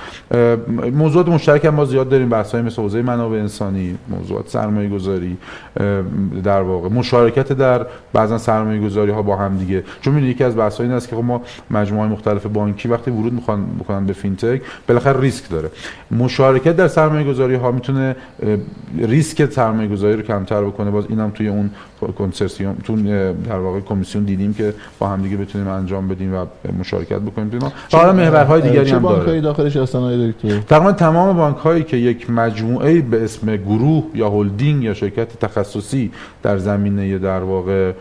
موضوعات مشترک هم ما زیاد داریم بحث‌های مثل حوزه منابع انسانی موضوعات سرمایه گذاری در واقع مشارکت در بعضا سرمایه گذاری ها با هم دیگه. چون می‌دونید یکی از بحث‌ها این است که خب ما مجموعه مختلف بانکی وقتی ورود می‌خوان بکنن به فینتک بالاخره ریسک داره. مشارکت در سرمایه گذاری ها می‌تونه ریسک سرمایه گذاری رو کمتر بکنه. باز اینم توی اون کنسرسیوم تو در واقع کمیسیون دیدیم که با هم دیگه بتونیم انجام بدیم و مشارکت بکنیم. تو حالا محورهای دیگری هم داره؟ بانک‌های داخلش هستن آقای دکتر تقریبا تمام بانک‌هایی که یک مجموعه به اسم گروه یا هلدینگ یا شرکت تخصصی در زمینه در واقع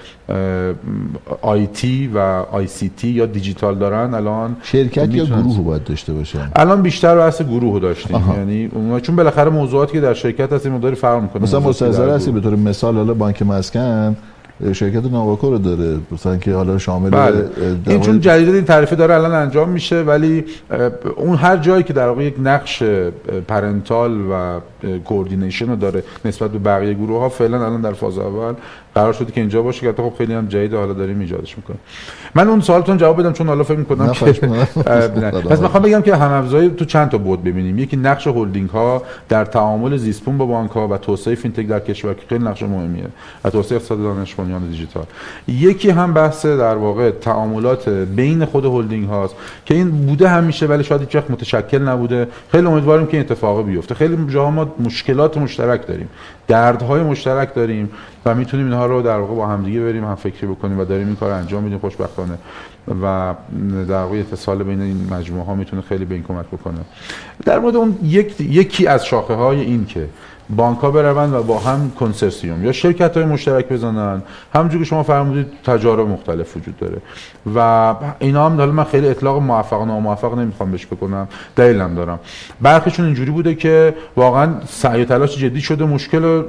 آیتی و آی سی تی یا دیجیتال دارن الان شرکت یا گروه باید داشته باشن الان بیشتر بحث گروه داشتیم. یعنی چون بالاخره موضوعاتی که در شرکت هست مقداری فرق می‌کنه. مثلا مستحضر هستی به طور مثال حالا بانک مسکن شرکت نواکو رو داره مثلا که حالا شامل بله. این چون جدید این تعریفه داره الان انجام میشه ولی اون هر جایی که در واقع یک نقش parental و coordination رو داره نسبت به بقیه گروه ها فعلا الان در فاز اول قرار شده که اینجا باشه که خب خیلی هم جدید حالا داریم ایجادش می‌کنیم. من اون سوالتون جواب بدم چون حالا فکر می‌کنم که پس می‌خوام بگم که هم افزایی تو چند تا بود ببینیم. یکی نقش هلدینگ ها در تعامل زیست‌بوم با بانک ها و توسعه فینتک در کشور که خیلی نقش مهمیه و توسعه اقتصاد دانش بنیان دیجیتال. یکی هم بحث در واقع تعاملات بین خود هلدینگ هاست که این بوده همیشه ولی شاید هیچ متشکل نبوده. خیلی امیدواریم که این اتفاق بیفته. خیلی جاها ما مشکلات مشترک داریم. دردهای مشترک داریم و می‌تونیم اینها رو در واقع با همدیگه بریم هم فکری بکنیم و داریم این کار انجام میدیم خوشبختانه. و در واقع اتصال بین این مجموعه ها می‌تونه خیلی به این کمک بکنه. در مورد اون یک، یکی از شاخه های این که بانک ها بروند و با هم کنسرسیوم یا شرکت های مشترک بزنن همونجور که شما فرمودید تجارب مختلف وجود داره. و اینا هم حالا من خیلی اطلاق موفق و ناموفق نمی‌خوام بهش بکنم دلیلم دارم. برخیشون اینجوری بوده که واقعا سعی تلاش جدی شده مشکل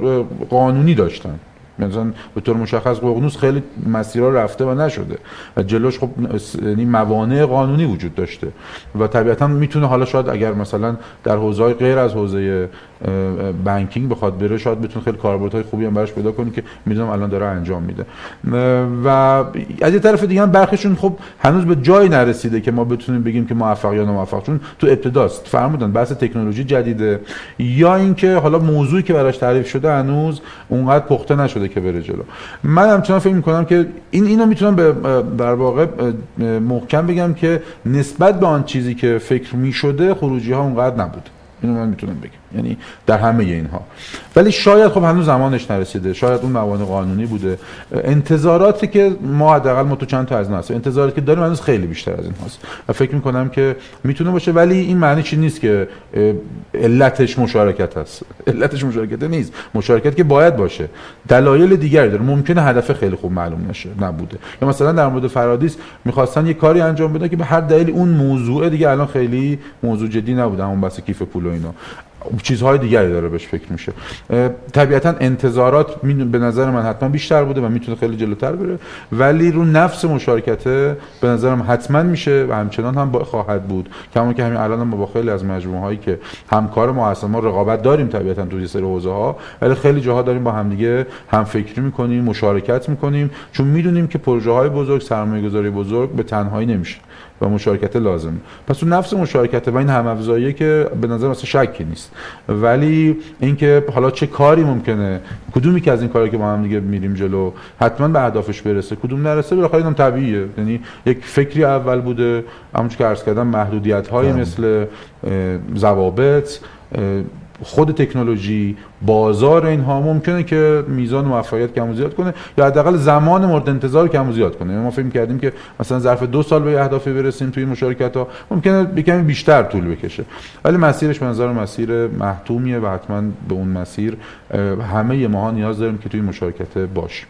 قانونی داشتن. مثلا به طور مشخص ققنوس خیلی مسیرها رفته و نشده و جلوش خب یعنی موانع قانونی وجود داشته و طبیعتا می‌تونه حالا شاید اگر مثلا در حوزه غیر از حوزه بانکینگ بخواد بره شاید بتونه خیلی کاربردهای خوبی هم براش پیدا کنه که می‌دونم الان داره انجام میده. و از یه طرف دیگه هم برخیشون خب هنوز به جایی نرسیده که ما بتونیم بگیم که موفق یا ناموفق. چون تو ابتداست. فرمودن بحث تکنولوژی جدیده. یا اینکه حالا موضوعی که براش تعریف شده هنوز اونقدر پخته نشده که بره جلو. من همچنان فکر می‌کنم که این اینو می‌تونم به در واقع محکم بگم که نسبت به آن چیزی که فکر می‌شده خروجی ها اونقدر نبود. اینو من می‌تونم بگم. یعنی در همه اینها. ولی شاید خب هنوز زمانش نرسیده. شاید اون موانع قانونی بوده. انتظاراتی که ما حداقل ما تو چند تا از هست انتظاراتی که داریم هنوز خیلی بیشتر از این هست و فکر می‌کنم که می‌تونه باشه ولی این معنی چی نیست که علتش مشارکت هست. علتش مشارکت نیست. مشارکت که باید باشه. دلایل دیگری داره. ممکنه هدف خیلی خوب معلوم نشه نبوده. یا مثلا در مورد فرادیس می‌خواستن یه کاری انجام بدن که به هر دلیل اون موضوع دیگه الان خیلی موضوع جدی نبوده. همون بس کیف پول و اینا. چیزهای دیگری داره بهش فکر میشه. طبیعتا انتظارات به نظر من حتما بیشتر بوده و می‌تونه خیلی جلوتر بره. ولی رو نفس مشارکته به نظرم حتما میشه و همچنان هم خواهد بود. کما که همین الان ما با خیلی از مجموعه هایی که همکار ما هستن ما رقابت داریم طبیعتا تو سری حوزه ها ولی خیلی جاها داریم با همدیگه هم فکری می‌کنیم مشارکت می‌کنیم چون می‌دونیم که پروژه های بزرگ سرمایه گذاری بزرگ به تنهایی نمیشه. و مشارکت لازم. پس اون نفس مشارکته و این هم افزاییه که به نظر مثلا شکی نیست. ولی اینکه حالا چه کاری ممکنه کدومی که از این کاری که با هم دیگه میریم جلو حتما به اهدافش برسه کدوم نرسه؟ بالاخره اینم طبیعیه. یعنی یک فکری اول بوده همونش که عرض کردم محدودیت های بله. مثل ضوابط خود تکنولوژی بازار اینها ممکنه که میزان موفقیت کم و زیاد کنه یا حداقل زمان مورد انتظار کم و زیاد کنه. ما فکر کردیم که مثلا ظرف دو سال به اهدافی برسیم توی مشارکت ها ممکنه کمی بیشتر طول بکشه. ولی مسیرش به نظر مسیر محتومیه و حتما به اون مسیر همه ماها نیاز داریم که توی مشارکت باشیم.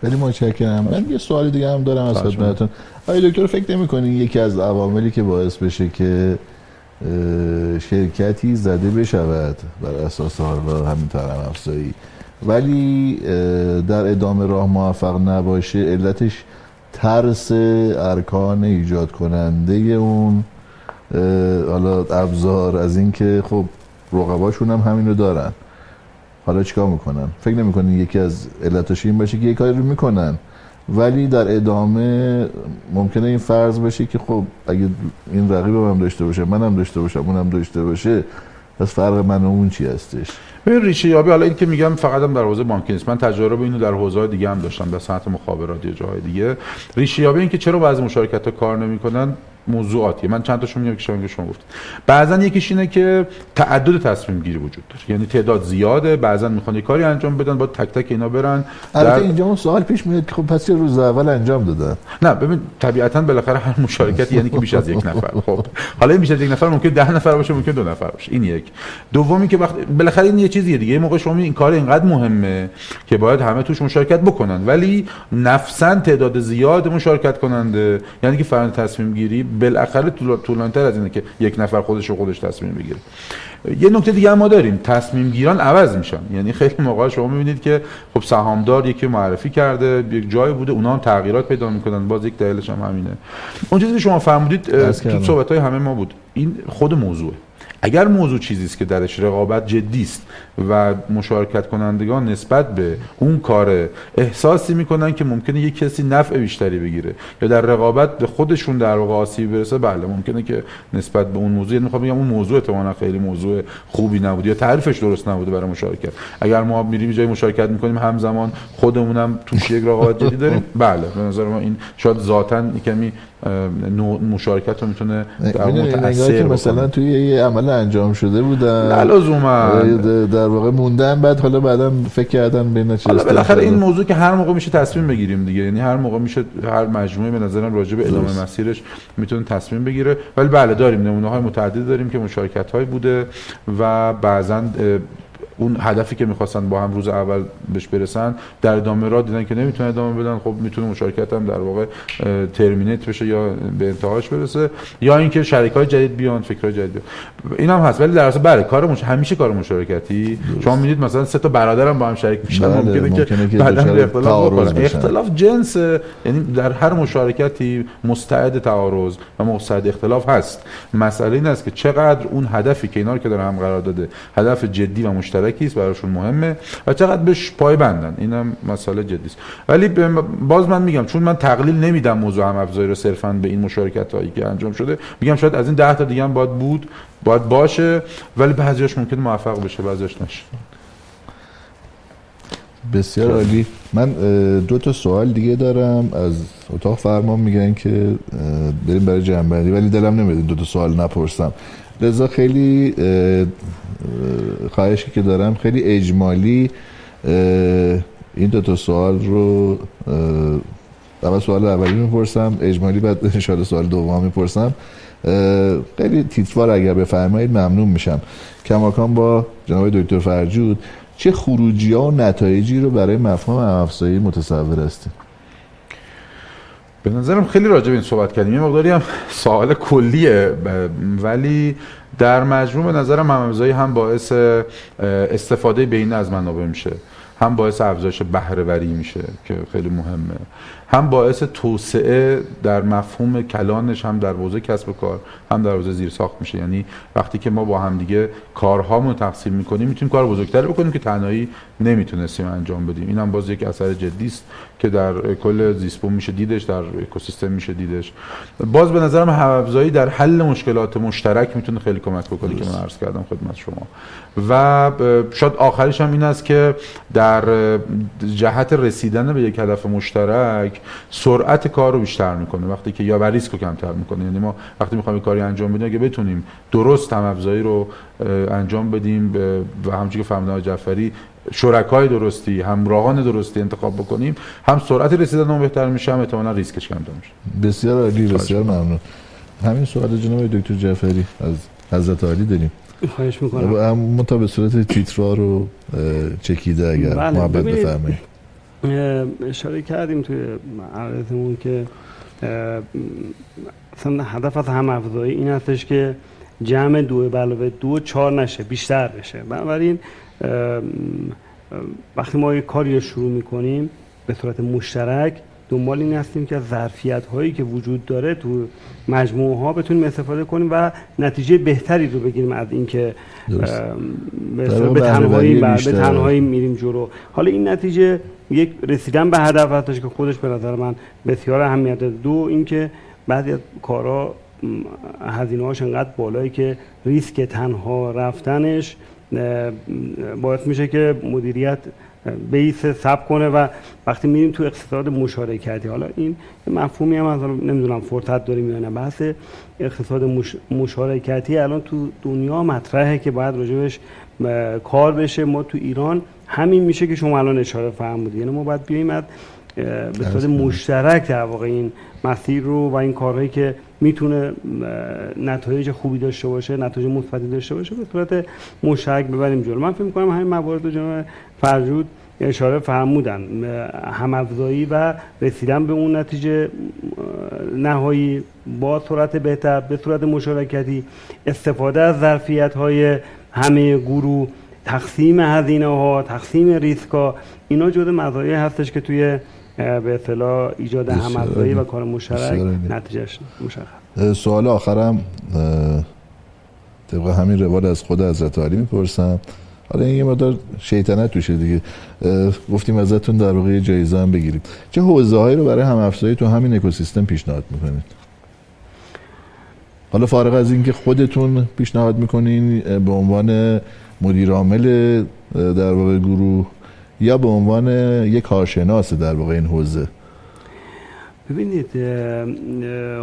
خیلی متشکرم. من یه سوال دیگه هم دارم از خدمتتون. آقای دکتر فکر نمی‌کنین یکی از عواملی که باعث بشه که شرکتی زده بشود بر اساس حالا همین طرم افزایی. ولی در ادامه راه موفق نباشه علتش ترس ارکان ایجاد کننده اون. حالا ابزار از اینکه خب رقباشون هم همینو دارن. حالا چیکار می‌کنن؟ فکر نمی‌کنین یکی از علتش این باشه که یه کاری رو می‌کنن؟ ولی در ادامه ممکنه این فرض بشه که خب اگه این رقیب هم داشته باشه منم داشته باشم اونم داشته باشه پس فرق من و اون چی هستش؟ ببین ریشه یابی حالا این که میگم فقط هم در حوزه بانکی نیست. من تجربه اینو در حوزه دیگه هم داشتم در صنعت مخابرات یا جاهای دیگه. ریشه یابی این که چرا بعضی مشارکت ها کار نمی‌کنن؟ موضوعاتی. من چند تاشون میگم که شما گفت بعضا یکیش اینه که تعدد تصمیم گیری وجود داره. یعنی تعداد زیاده بعضا می‌خوان یه کاری انجام بدن با تک تک اینا برن. البته در... اینجا اون سوال پیش میاد که خب پس روز اول انجام دادن؟ نه ببین طبیعتا بالاخره هر مشارکت یعنی که بیش از یک نفر. خب حالا این بیش از یک نفر ممکن ده نفر باشه ممکن دو نفر باشه. این یک. دومی که وقت بالاخره این یه چیزیه دیگه. موقع شما این کار اینقدر مهمه که باید همه توش مشارکت بکنن. ولی نفسا تعداد زیاد مشارکت کننده. یعنی که فرآیند تصمیم گیری بالاخره طولانی‌تر از اینه که یک نفر خودش رو خودش تصمیم بگیره. یه نکته دیگه ما داریم. تصمیم گیران عوض میشن. یعنی خیلی موقع شما می‌بینید که خب سهامدار یکی معرفی کرده یک جای بوده اونا هم تغییرات پیدا می‌کنن. باز یک دلیلش هم همینه. اون چیزی که شما فرمودید تو صحبت های همه ما بود. این خود موضوعه. اگر موضوع چیزی است که درش رقابت جدی است و مشارکت کنندگان نسبت به اون کار احساسی می‌کنن که ممکنه یک کسی نفع بیشتری بگیره یا در رقابت به خودشون در واقع آسیب برسه بله ممکنه که نسبت به اون موضوع می‌خوام بگم اون موضوع احتمالاً خیلی موضوع خوبی نبود یا تعریفش درست نبوده برای مشارکت. اگر ما میریم جای مشارکت می‌کنیم همزمان خودمونم توش یک رقابت جدی داریم. بله به نظر ما این شاید ذاتا کمی مشارکت رو می‌تونه در متاثر مثلا توی یه عمل انجام شده بودن. لازوما در واقع موندن بعد حالا بعدا فکر کردن بین چه بالاخره این موضوع که هر موقع میشه تصمیم بگیریم دیگه. یعنی هر موقع میشه هر مجموعه به نظرم راجع به ادامه مسیرش می‌تونه تصمیم بگیره. ولی بله داریم. نمونه های متعدد داریم که مشارکت های بوده و بعضا اون هدفی که می‌خواستن با هم روز اول بهش برسن در ادامه را دیدن که نمی‌تونه ادامه بدن خب می‌تونه مشارکت هم در واقع ترمینیت بشه یا به انتهاش برسه یا اینکه شریک های جدید بیان فکرهای جدید بیان. این هم هست ولی در اصل بله کار مش... همیشه کار مشارکتی. شما می‌دید مثلا سه تا برادرم با هم شریک میشن بله، ممکنه, که بعدا اختلاف بکنن. اختلاف جنس یعنی در هر مشارکتی مستعد تعارض و مستعد اختلاف هست. مسئله این است که چقدر اون هدفی که اینا که داره هم قرار داده هدف جدی و مشترک مشترکی است براشون مهمه. و چقدر بهش پای بندن؟ اینم مسئله جدی است. ولی باز من میگم چون من تقلیل نمیدم موضوع هم افزایی رو صرفا به این مشارکت هایی که انجام شده میگم شاید از این 10 تا دیگه هم باید بود باید باشه ولی بعضیاش ممکن موفق بشه بعضیاش نشه. بسیار عالی. من دو تا سوال دیگه دارم. از اتاق فرمان میگن که بریم برای جنبندی ولی دلم نمیاد دو تا سوال نپرسم. لذا خیلی خواهشی که دارم خیلی اجمالی این دو تا سوال رو اول سوال اولی می‌پرسم اجمالی بعد انشاءالله سوال دوم می‌پرسم. خیلی تیتوار اگر بفرمایید ممنون میشم. کماکان با جناب دکتر فرجود چه خروجی ها و نتایجی رو برای مفهوم افزایی متصور هستید؟ به نظرم خیلی راجع به این صحبت کردیم. یه مقداری هم سوال کلیه ولی در مجموع به نظرم افزایی هم باعث استفاده بین از منابع میشه. هم باعث افزایش بهره میشه که خیلی مهمه. هم باعث توسعه در مفهوم کلانش هم در حوزه کسب و کار هم در حوزه زیر ساخت میشه. یعنی وقتی که ما با هم دیگه کارهامون تقسیم می‌کنیم می‌تونیم کار بزرگتر بکنیم که تنهایی نمی‌تونستیم انجام بدیم. این هم باز یک اثر جدی است. که در کل زیسپون میشه دیدش در اکوسیستم میشه دیدش. باز به نظرم افزایی در حل مشکلات مشترک می‌تونه خیلی کمک بکنه که من عرض کردم خدمت شما. و شاید آخرش هم این است که در جهت رسیدن به یک هدف مشترک سرعت کار رو بیشتر می‌کنه. وقتی که یا بر ریسک رو کمتر می‌کنه. یعنی ما وقتی می‌خوایم کاری انجام بدیم اگه بتونیم درست هم افزایی رو انجام بدیم و همونجوری که فرمودن جعفری شرکای درستی همراهان درستی انتخاب بکنیم هم سرعت رسیدن اون بهتر میشه هم احتمالاً ریسکش کمتر میشه. بسیار عالی بسیار ممنون. همین سوال جناب دکتر جعفری از حضرت عالی داریم. خواهش می‌کنم. متا به صورت تیترار رو چکیده اگر بله. محبت بفرمایید. اشاره کردیم توی عرضمون که اصلا هدف از هم افزایی این هستش که جمع دو علاوه دو چهار نشه بیشتر بشه. بنابراین وقتی ما یک کاری رو شروع می‌کنیم به صورت مشترک دنبال این هستیم که ظرفیت هایی که وجود داره تو مجموعه ها بتونیم استفاده کنیم و نتیجه بهتری رو بگیریم از اینکه به تنهایی به تنهایی میریم جلو. حالا این نتیجه یک رسیدن به هدف هستش که خودش به نظر من بسیار اهمیت دو اینکه بعضی از کارا هزینه هاش انقدر بالایی که ریسک تنها رفتنش باعث میشه که مدیریت بیس سب کنه و وقتی میریم تو اقتصاد مشارکتی حالا این مفهومی هم از نمی‌دونم فرصت داریم یا نه بحث اقتصاد مشارکتی الان تو دنیا مطرحه که باید راجبش کار بشه. ما تو ایران همین میشه که شما الان اشاره فرمودید. یعنی ما باید بیایم از به صورت مشترک در واقع این مسیر رو و این کارهایی که می‌تونه نتایج خوبی داشته باشه نتایج مثبتی داشته باشه به صورت مشترک ببریم جلو. من فکر می‌کنم همین موارد رو جناب فرجود اشاره فرمودن. همافزایی و رسیدن به اون نتیجه نهایی با سرعت بهتر به صورت مشارکتی استفاده از ظرفیت های همه گروه تقسیم هزینه ها تقسیم ریسک ها اینا جزء مزایای هستش که توی به اصطلاح ایجاد همافزایی و کار مشترک نتیجهش مشخص. سوال آخرم طبق همین روال از خود حضرت علی می‌پرسم. حالا این یه مدار شیطنت توشه دیگه. گفتیم ازتون در واقع جایزه هم بگیریم. چه حوزه هایی رو برای هم افزایی تو همین اکوسیستم پیشنهاد می‌کنید؟ حالا فارغ از اینکه خودتون پیشنهاد می‌کنین به عنوان مدیر عامل در واقع گروه یا به عنوان یک کارشناس در واقع این حوزه؟ ببینید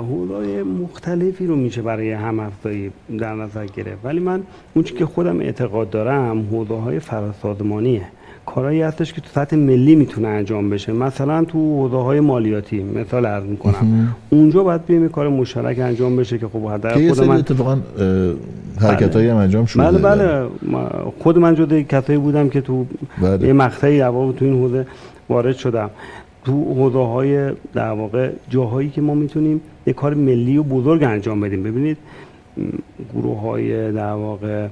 حوزه مختلفی رو میشه برای هم افزایی در نظر گرفت. ولی من اون که خودم اعتقاد دارم حوزه های فراسازمانیه. کارهایی هستش که تو سطح ملی می‌تونه انجام بشه. مثلا تو حوزه های مالیاتی مثال عرض می‌کنم. اونجا باید بیایم کار مشترک انجام بشه که خب حداقل خود من اتفاقا حرکتایی هم انجام شده. بله بله. خود من جدا کسایی بودم که تو بله. یه مقطعی تو این حوزه وارد شدم. تو حوزه های در واقع جاهایی که ما می‌تونیم یه کار ملی و بزرگ انجام بدیم. ببینید گروه های در واقع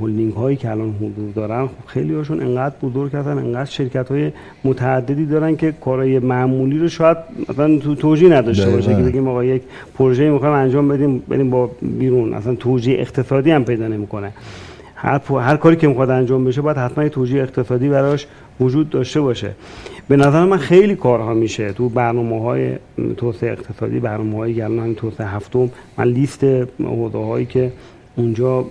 هولدینگ هایی که الان حضور دارن خب خیلی هاشون انقدر بزرگ هستن انقدر شرکت های متعددی دارن که کارهای معمولی رو شاید مثلا تو توجیه نداشته باشه که بگیم آقا یک پروژه می‌خوایم انجام بدیم بریم با بیرون. اصلا توجیه اقتصادی هم پیدا نمی‌کنه. هر, هر کاری که می‌خواد انجام بشه باید حتما یه توجیه اقتصادی براش وجود داشته باشه. به نظر من خیلی کارها میشه. تو برنامه های توسعه اقتصادی برنامه های گلان توسعه هفتم من لیست حوزه هایی که اونجا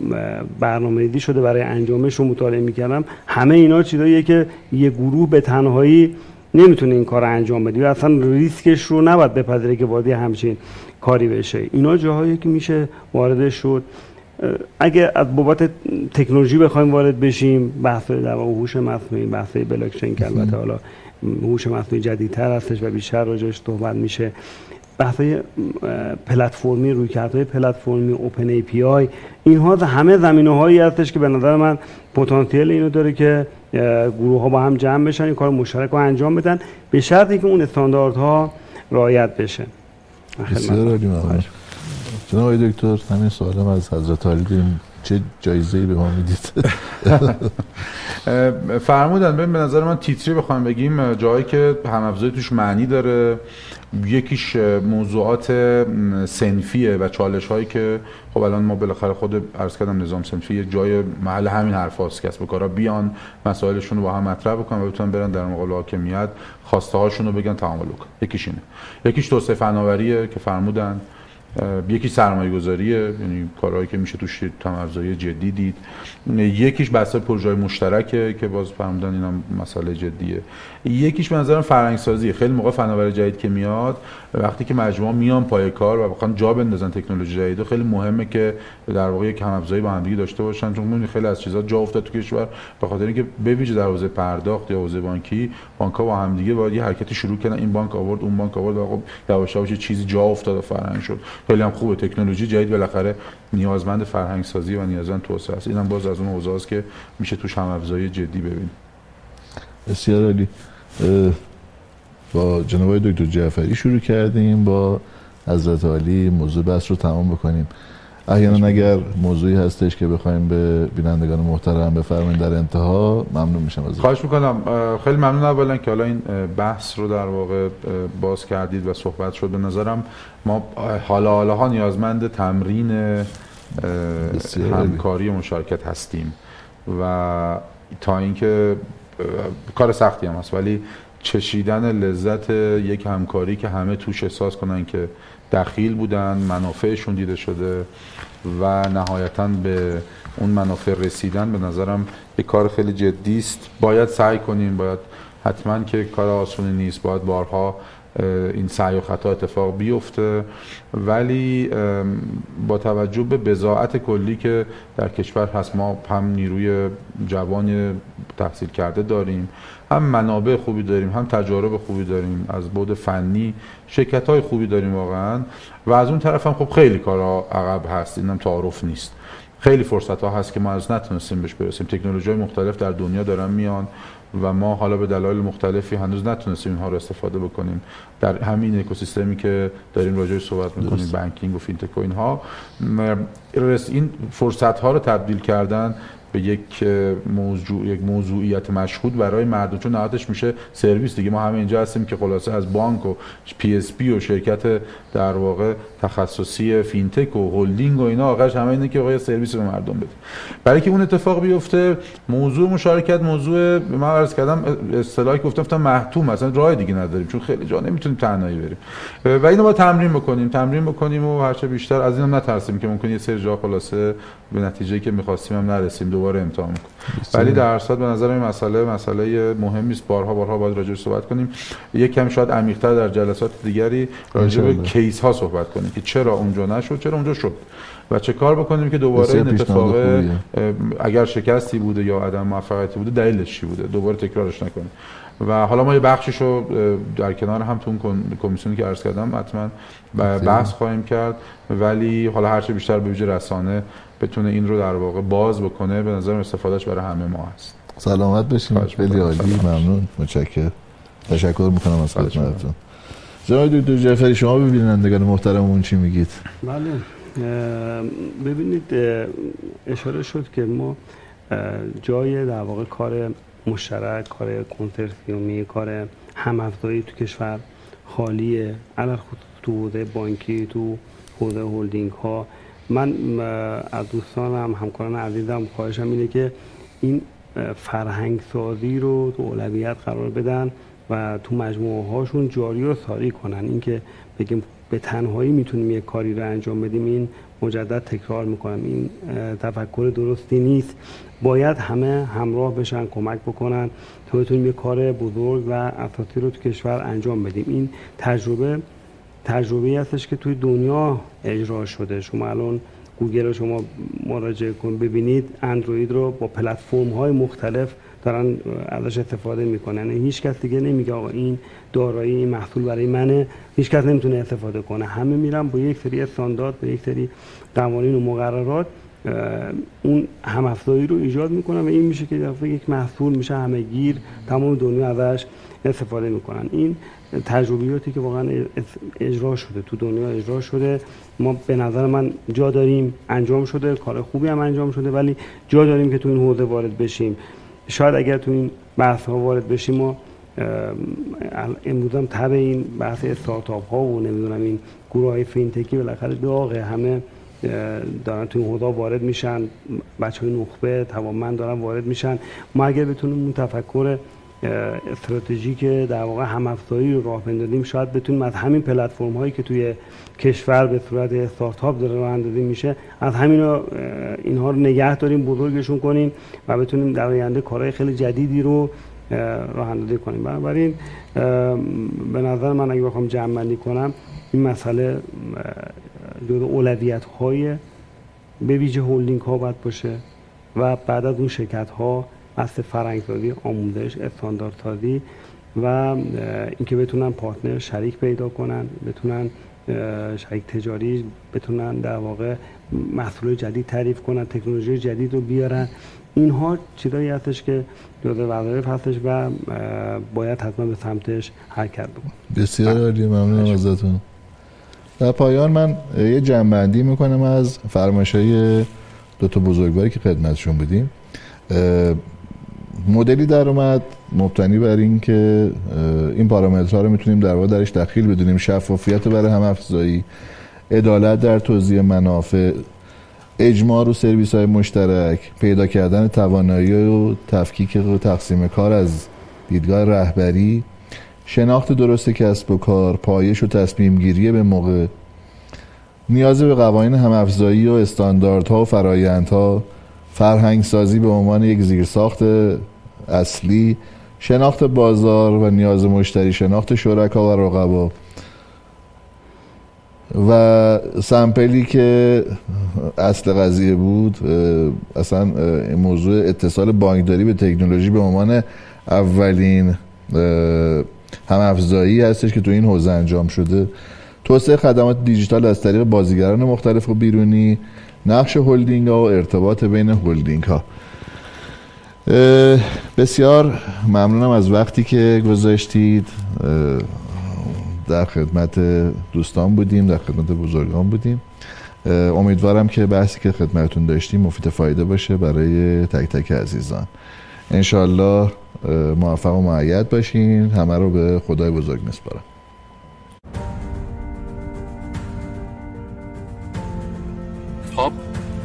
برنامه ریزی شده برای انجامش رو مطالعه می‌کردم. همه اینا چیزاییه که یه گروه به تنهایی نمی‌تونه این کار رو انجام بده. و اصلا ریسکش رو نباید بپذیره که وارد همچین کاری بشه. اینا جاهایی که میشه وارد شد. اگه از بابت تکنولوژی بخوایم وارد بشیم بحث در هوش مصنوعی بحث بلاک چین که البته حالا هوش مصنوعی جدیدتر هستش و بیشتر راجعش صحبت میشه. بحث پلتفرمی روی های پلتفرمی اوپن ای پی آی اینها همه زمینه هایی هستش که به نظر من پتانسیل اینو داره که گروه ها با هم جمع بشن این کار مشترک رو انجام بدن به شرطی که اون استانداردها رعایت بشه. بسیار عالی ممنون جناب دکتر همین سوالم از حضرت علی داریم. چه جایزه به ما می‌دید؟ فرمودن ببین به نظر من تیتری بخوام بگیم جایی که هم توش معنی داره. یکیش موضوعات سنفیه و چالش هایی که خب الان ما بالاخره خود عرض کردم نظام سنفی یه جای محل همین حرف هاست کسب کارا بیان مسائلشون رو با هم مطرح بکنن و بتونن برن در مقابل حاکمیت خواسته هاشون رو بگن تعامل کن یکیش اینه. یکیش توسعه فناوریه که فرمودن. یکی سرمایه گذاریه یعنی کارهایی که میشه توش تمرزایی جدی دید. یکیش بحث پروژه مشترکه که باز فرمودن اینا مسئله جدیه. یکیش به نظرم فرهنگ سازی خیلی موقع فناوری جدید که میاد وقتی که مجموعه میان پای کار و بخوان جا بندازن تکنولوژی جدید خیلی مهمه که در واقع یک همافزایی با همدیگه داشته باشن. چون خیلی از چیزا جا افتاد تو کشور به خاطر اینکه بویژه در حوزه پرداخت یا حوزه بانکی بانک‌ها با همدیگه باید یه حرکتی شروع کنن این بانک آورد اون بانک آورد و خب یواش یواش چیزی جا افتاد و فرهنگ شد. خیلی هم خوبه. تکنولوژی جدید بالاخره نیازمند فرهنگ سازی و نیازمند توسعه است. اینم باز از اون حوزه که میشه توش هم افزایی جدی ببینیم. بسیار عالی. با جناب دکتر جعفری شروع کردیم با حضرت علی موضوع بحث رو تمام بکنیم. احیانا اگر موضوعی هستش که بخوایم به بینندگان محترم بفرمایید در انتها ممنون میشم از خواهش می‌کنم. خیلی ممنون اولا که حالا این بحث رو در واقع باز کردید و صحبت شد. به نظرم ما حالا حالا ها نیازمند تمرین همکاری مشارکت هستیم و تا اینکه کار سختی هم هست ولی چشیدن لذت یک همکاری که همه توش احساس کنن که دخیل بودن منافعشون دیده شده و نهایتا به اون منافع رسیدن به نظرم یک کار خیلی جدی است. باید سعی کنیم باید حتما که کار آسونی نیست. باید بارها این سعی و خطا اتفاق بیفته. ولی با توجه به بزاعت کلی که در کشور هست ما هم نیروی جوان تحصیل کرده داریم. هم منابع خوبی داریم هم تجارب خوبی داریم از بود فنی شرکت های خوبی داریم واقعا. و از اون طرف هم خب خیلی کارا عقب هست اینم تعارف نیست. خیلی فرصت ها هست که ما از نتونستیم بهش برسیم. تکنولوژی های مختلف در دنیا دارن میان و ما حالا به دلایل مختلفی هنوز نتونستیم اینها رو استفاده بکنیم. در همین اکوسیستمی که داریم راجعش صحبت می‌کنیم banking و فینتک و اینها. این فرصت ها رو تبدیل کردن به یک موضوع یک موضوعیت مشهود برای مردم چون نهایتش میشه سرویس. دیگه ما همه اینجا هستیم که خلاصه از بانک و PSP و شرکت در واقع تخصصی فینتک و هلدینگ و اینا آخرش همه اینه که آقا یه سرویس به مردم بده. برای که اون اتفاق بیفته موضوع مشارکت موضوع من عرض کردم اصطلاحی گفتم گفتم محتوم مثلا راه دیگه نداریم چون خیلی جا نمی‌تونیم تنهایی بریم. و اینو با تمرین بکنیم تمرین بکنیم و هرچه بیشتر از اینم نترسیم که ممکن یه سری جا خلاصه به نتیجه که می‌خواستیم هم نرسیم. دوباره امتحان می‌کنیم ولی در اصل به نظر این مسئله مسئله مهمی است. بارها بارها باید راجع صحبت کنیم. یک کم شاید عمیق‌تر در جلسات دیگری راجع به کیس ها صحبت کنیم که چرا اونجا نشد چرا اونجا شد و چه کار بکنیم که دوباره این اتفاق اگر شکستی بوده یا عدم موفقیتی بوده دلیلش چی بوده؟ دوباره تکرارش نکنیم. و حالا ما یه بخشش رو در کنار هم تو کمیسیونی که عرض کردم حتما بحث خواهیم کرد. ولی حالا هرچه بیشتر به ویژه رسانه بتونه این رو در واقع باز بکنه به نظر استفادهش برای همه ما هست. سلامت بشین خیلی عالی. ممنون. متشکرم. تشکر می‌کنم از خدمتتون. جناب دکتر جعفری شما ببینندگان محترممون چی میگید؟ بله. ببینید اشاره شد که ما جای در واقع کار مشترک کار کنسرسیومی کار همافزایی تو کشور خالیه. علل تو حوزه بانکی تو حوزه هلدینگ ها من از دوستانم همکاران عزیزم خواهشم اینه که این فرهنگ سازی رو تو اولویت قرار بدن و تو مجموعه هاشون جاری و ساری کنن. اینکه بگیم به تنهایی می‌تونیم یک کاری رو انجام بدیم این مجدد تکرار می‌کنم. این تفکر درستی نیست. باید همه همراه بشن کمک بکنن. تا بتونیم یک کار بزرگ و اساسی رو تو کشور انجام بدیم. این تجربه تجربه هستش که توی دنیا اجرا شده. شما الان گوگل رو شما مراجعه کن ببینید اندروید رو با پلتفرم های مختلف دارن ازش استفاده می‌کنن. یعنی هیچ کس دیگه نمیگه آقا این دارایی این محصول برای منه. هیچ کس نمی‌تونه استفاده کنه. همه میرن با یک سری استاندارد با یک سری قوانین و مقررات اون هم افزایی رو ایجاد می‌کنن و این میشه که یک محصول میشه همه گیر تمام دنیا ازش استفاده می‌کنن. این تجربیاتی که واقعا اجرا شده تو دنیا اجرا شده. ما به نظر من جا داریم انجام شده. کار خوبی هم انجام شده ولی جا داریم که تو این حوزه وارد بشیم. شاید اگر تو این بحث ها وارد بشیم ما امروز هم تر این بحث استارتاپ ها و نمی‌دونم این گروه های فینتکی بالاخره داغه. همه دارن تو این حوزه وارد میشن. بچه های نخبه توانمند دارن وارد میشن. ما اگر بتونیم اون تفکر استراتژیک در واقع هم افزایی رو راه بندازیم. شاید بتونیم از همین پلتفرم هایی که توی کشور به صورت استارتاپ داره راه اندازی میشه از همین اینها رو نگه داریم بزرگشون کنیم و بتونیم در آینده کارهای خیلی جدیدی رو راه اندازی کنیم. بنابراین به نظر من اگه بخوام جمع بندی کنم این مسئله جز اولویت های به ویژه هولدینگ ها باید باشه و بعد از اون شرکت ها بحث فرنگسازی آموزش استانداردسازی و اینکه بتونن پارتنر شریک پیدا کنن بتونن شریک تجاری بتونن در واقع محصول جدید تعریف کنن تکنولوژی جدید رو بیارن. اینها چیزایی هستش که جزء وظایف هستش و باید حتما به سمتش حرکت بکن بسیار عالی ممنونم ازتون. در پایان من یه جنبندی می‌کنم از فرمایش های دو تا بزرگواری که خدمتشون بودیم. مدلی در اومد مبتنی بر این که این پارامترها رو می‌تونیم در واقع درش دخیل بدونیم. شفافیت برای هم افزایی عدالت در توزیع منافع اجماع و سرویس های مشترک پیدا کردن توانایی و تفکیک و تقسیم کار از دیدگاه رهبری شناخت درست کسب و کار پایش و تصمیم گیری به موقع نیاز به قوانین هم افزایی و استانداردها و فرایندها فرهنگ سازی به عنوان یک زیرساخت اصلی شناخت بازار و نیاز مشتری شناخت شرکا و رقبا. و سمپلی که اصل قضیه بود اصلا موضوع اتصال بانکداری به تکنولوژی به عنوان اولین هم افزایی هستش که تو این حوزه انجام شده. توسعه خدمات دیجیتال از طریق بازیگران مختلف و بیرونی نقش هلدینگ ها و ارتباط بین هلدینگ ها بسیار ممنونم از وقتی که گذاشتید. در خدمت دوستان بودیم در خدمت بزرگان بودیم. امیدوارم که بحثی که خدمتون داشتیم مفید فایده باشه برای تک تک عزیزان. انشالله موفق و معید باشین. همه رو به خدای بزرگ میسپارم.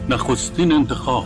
نخستین انتخاب.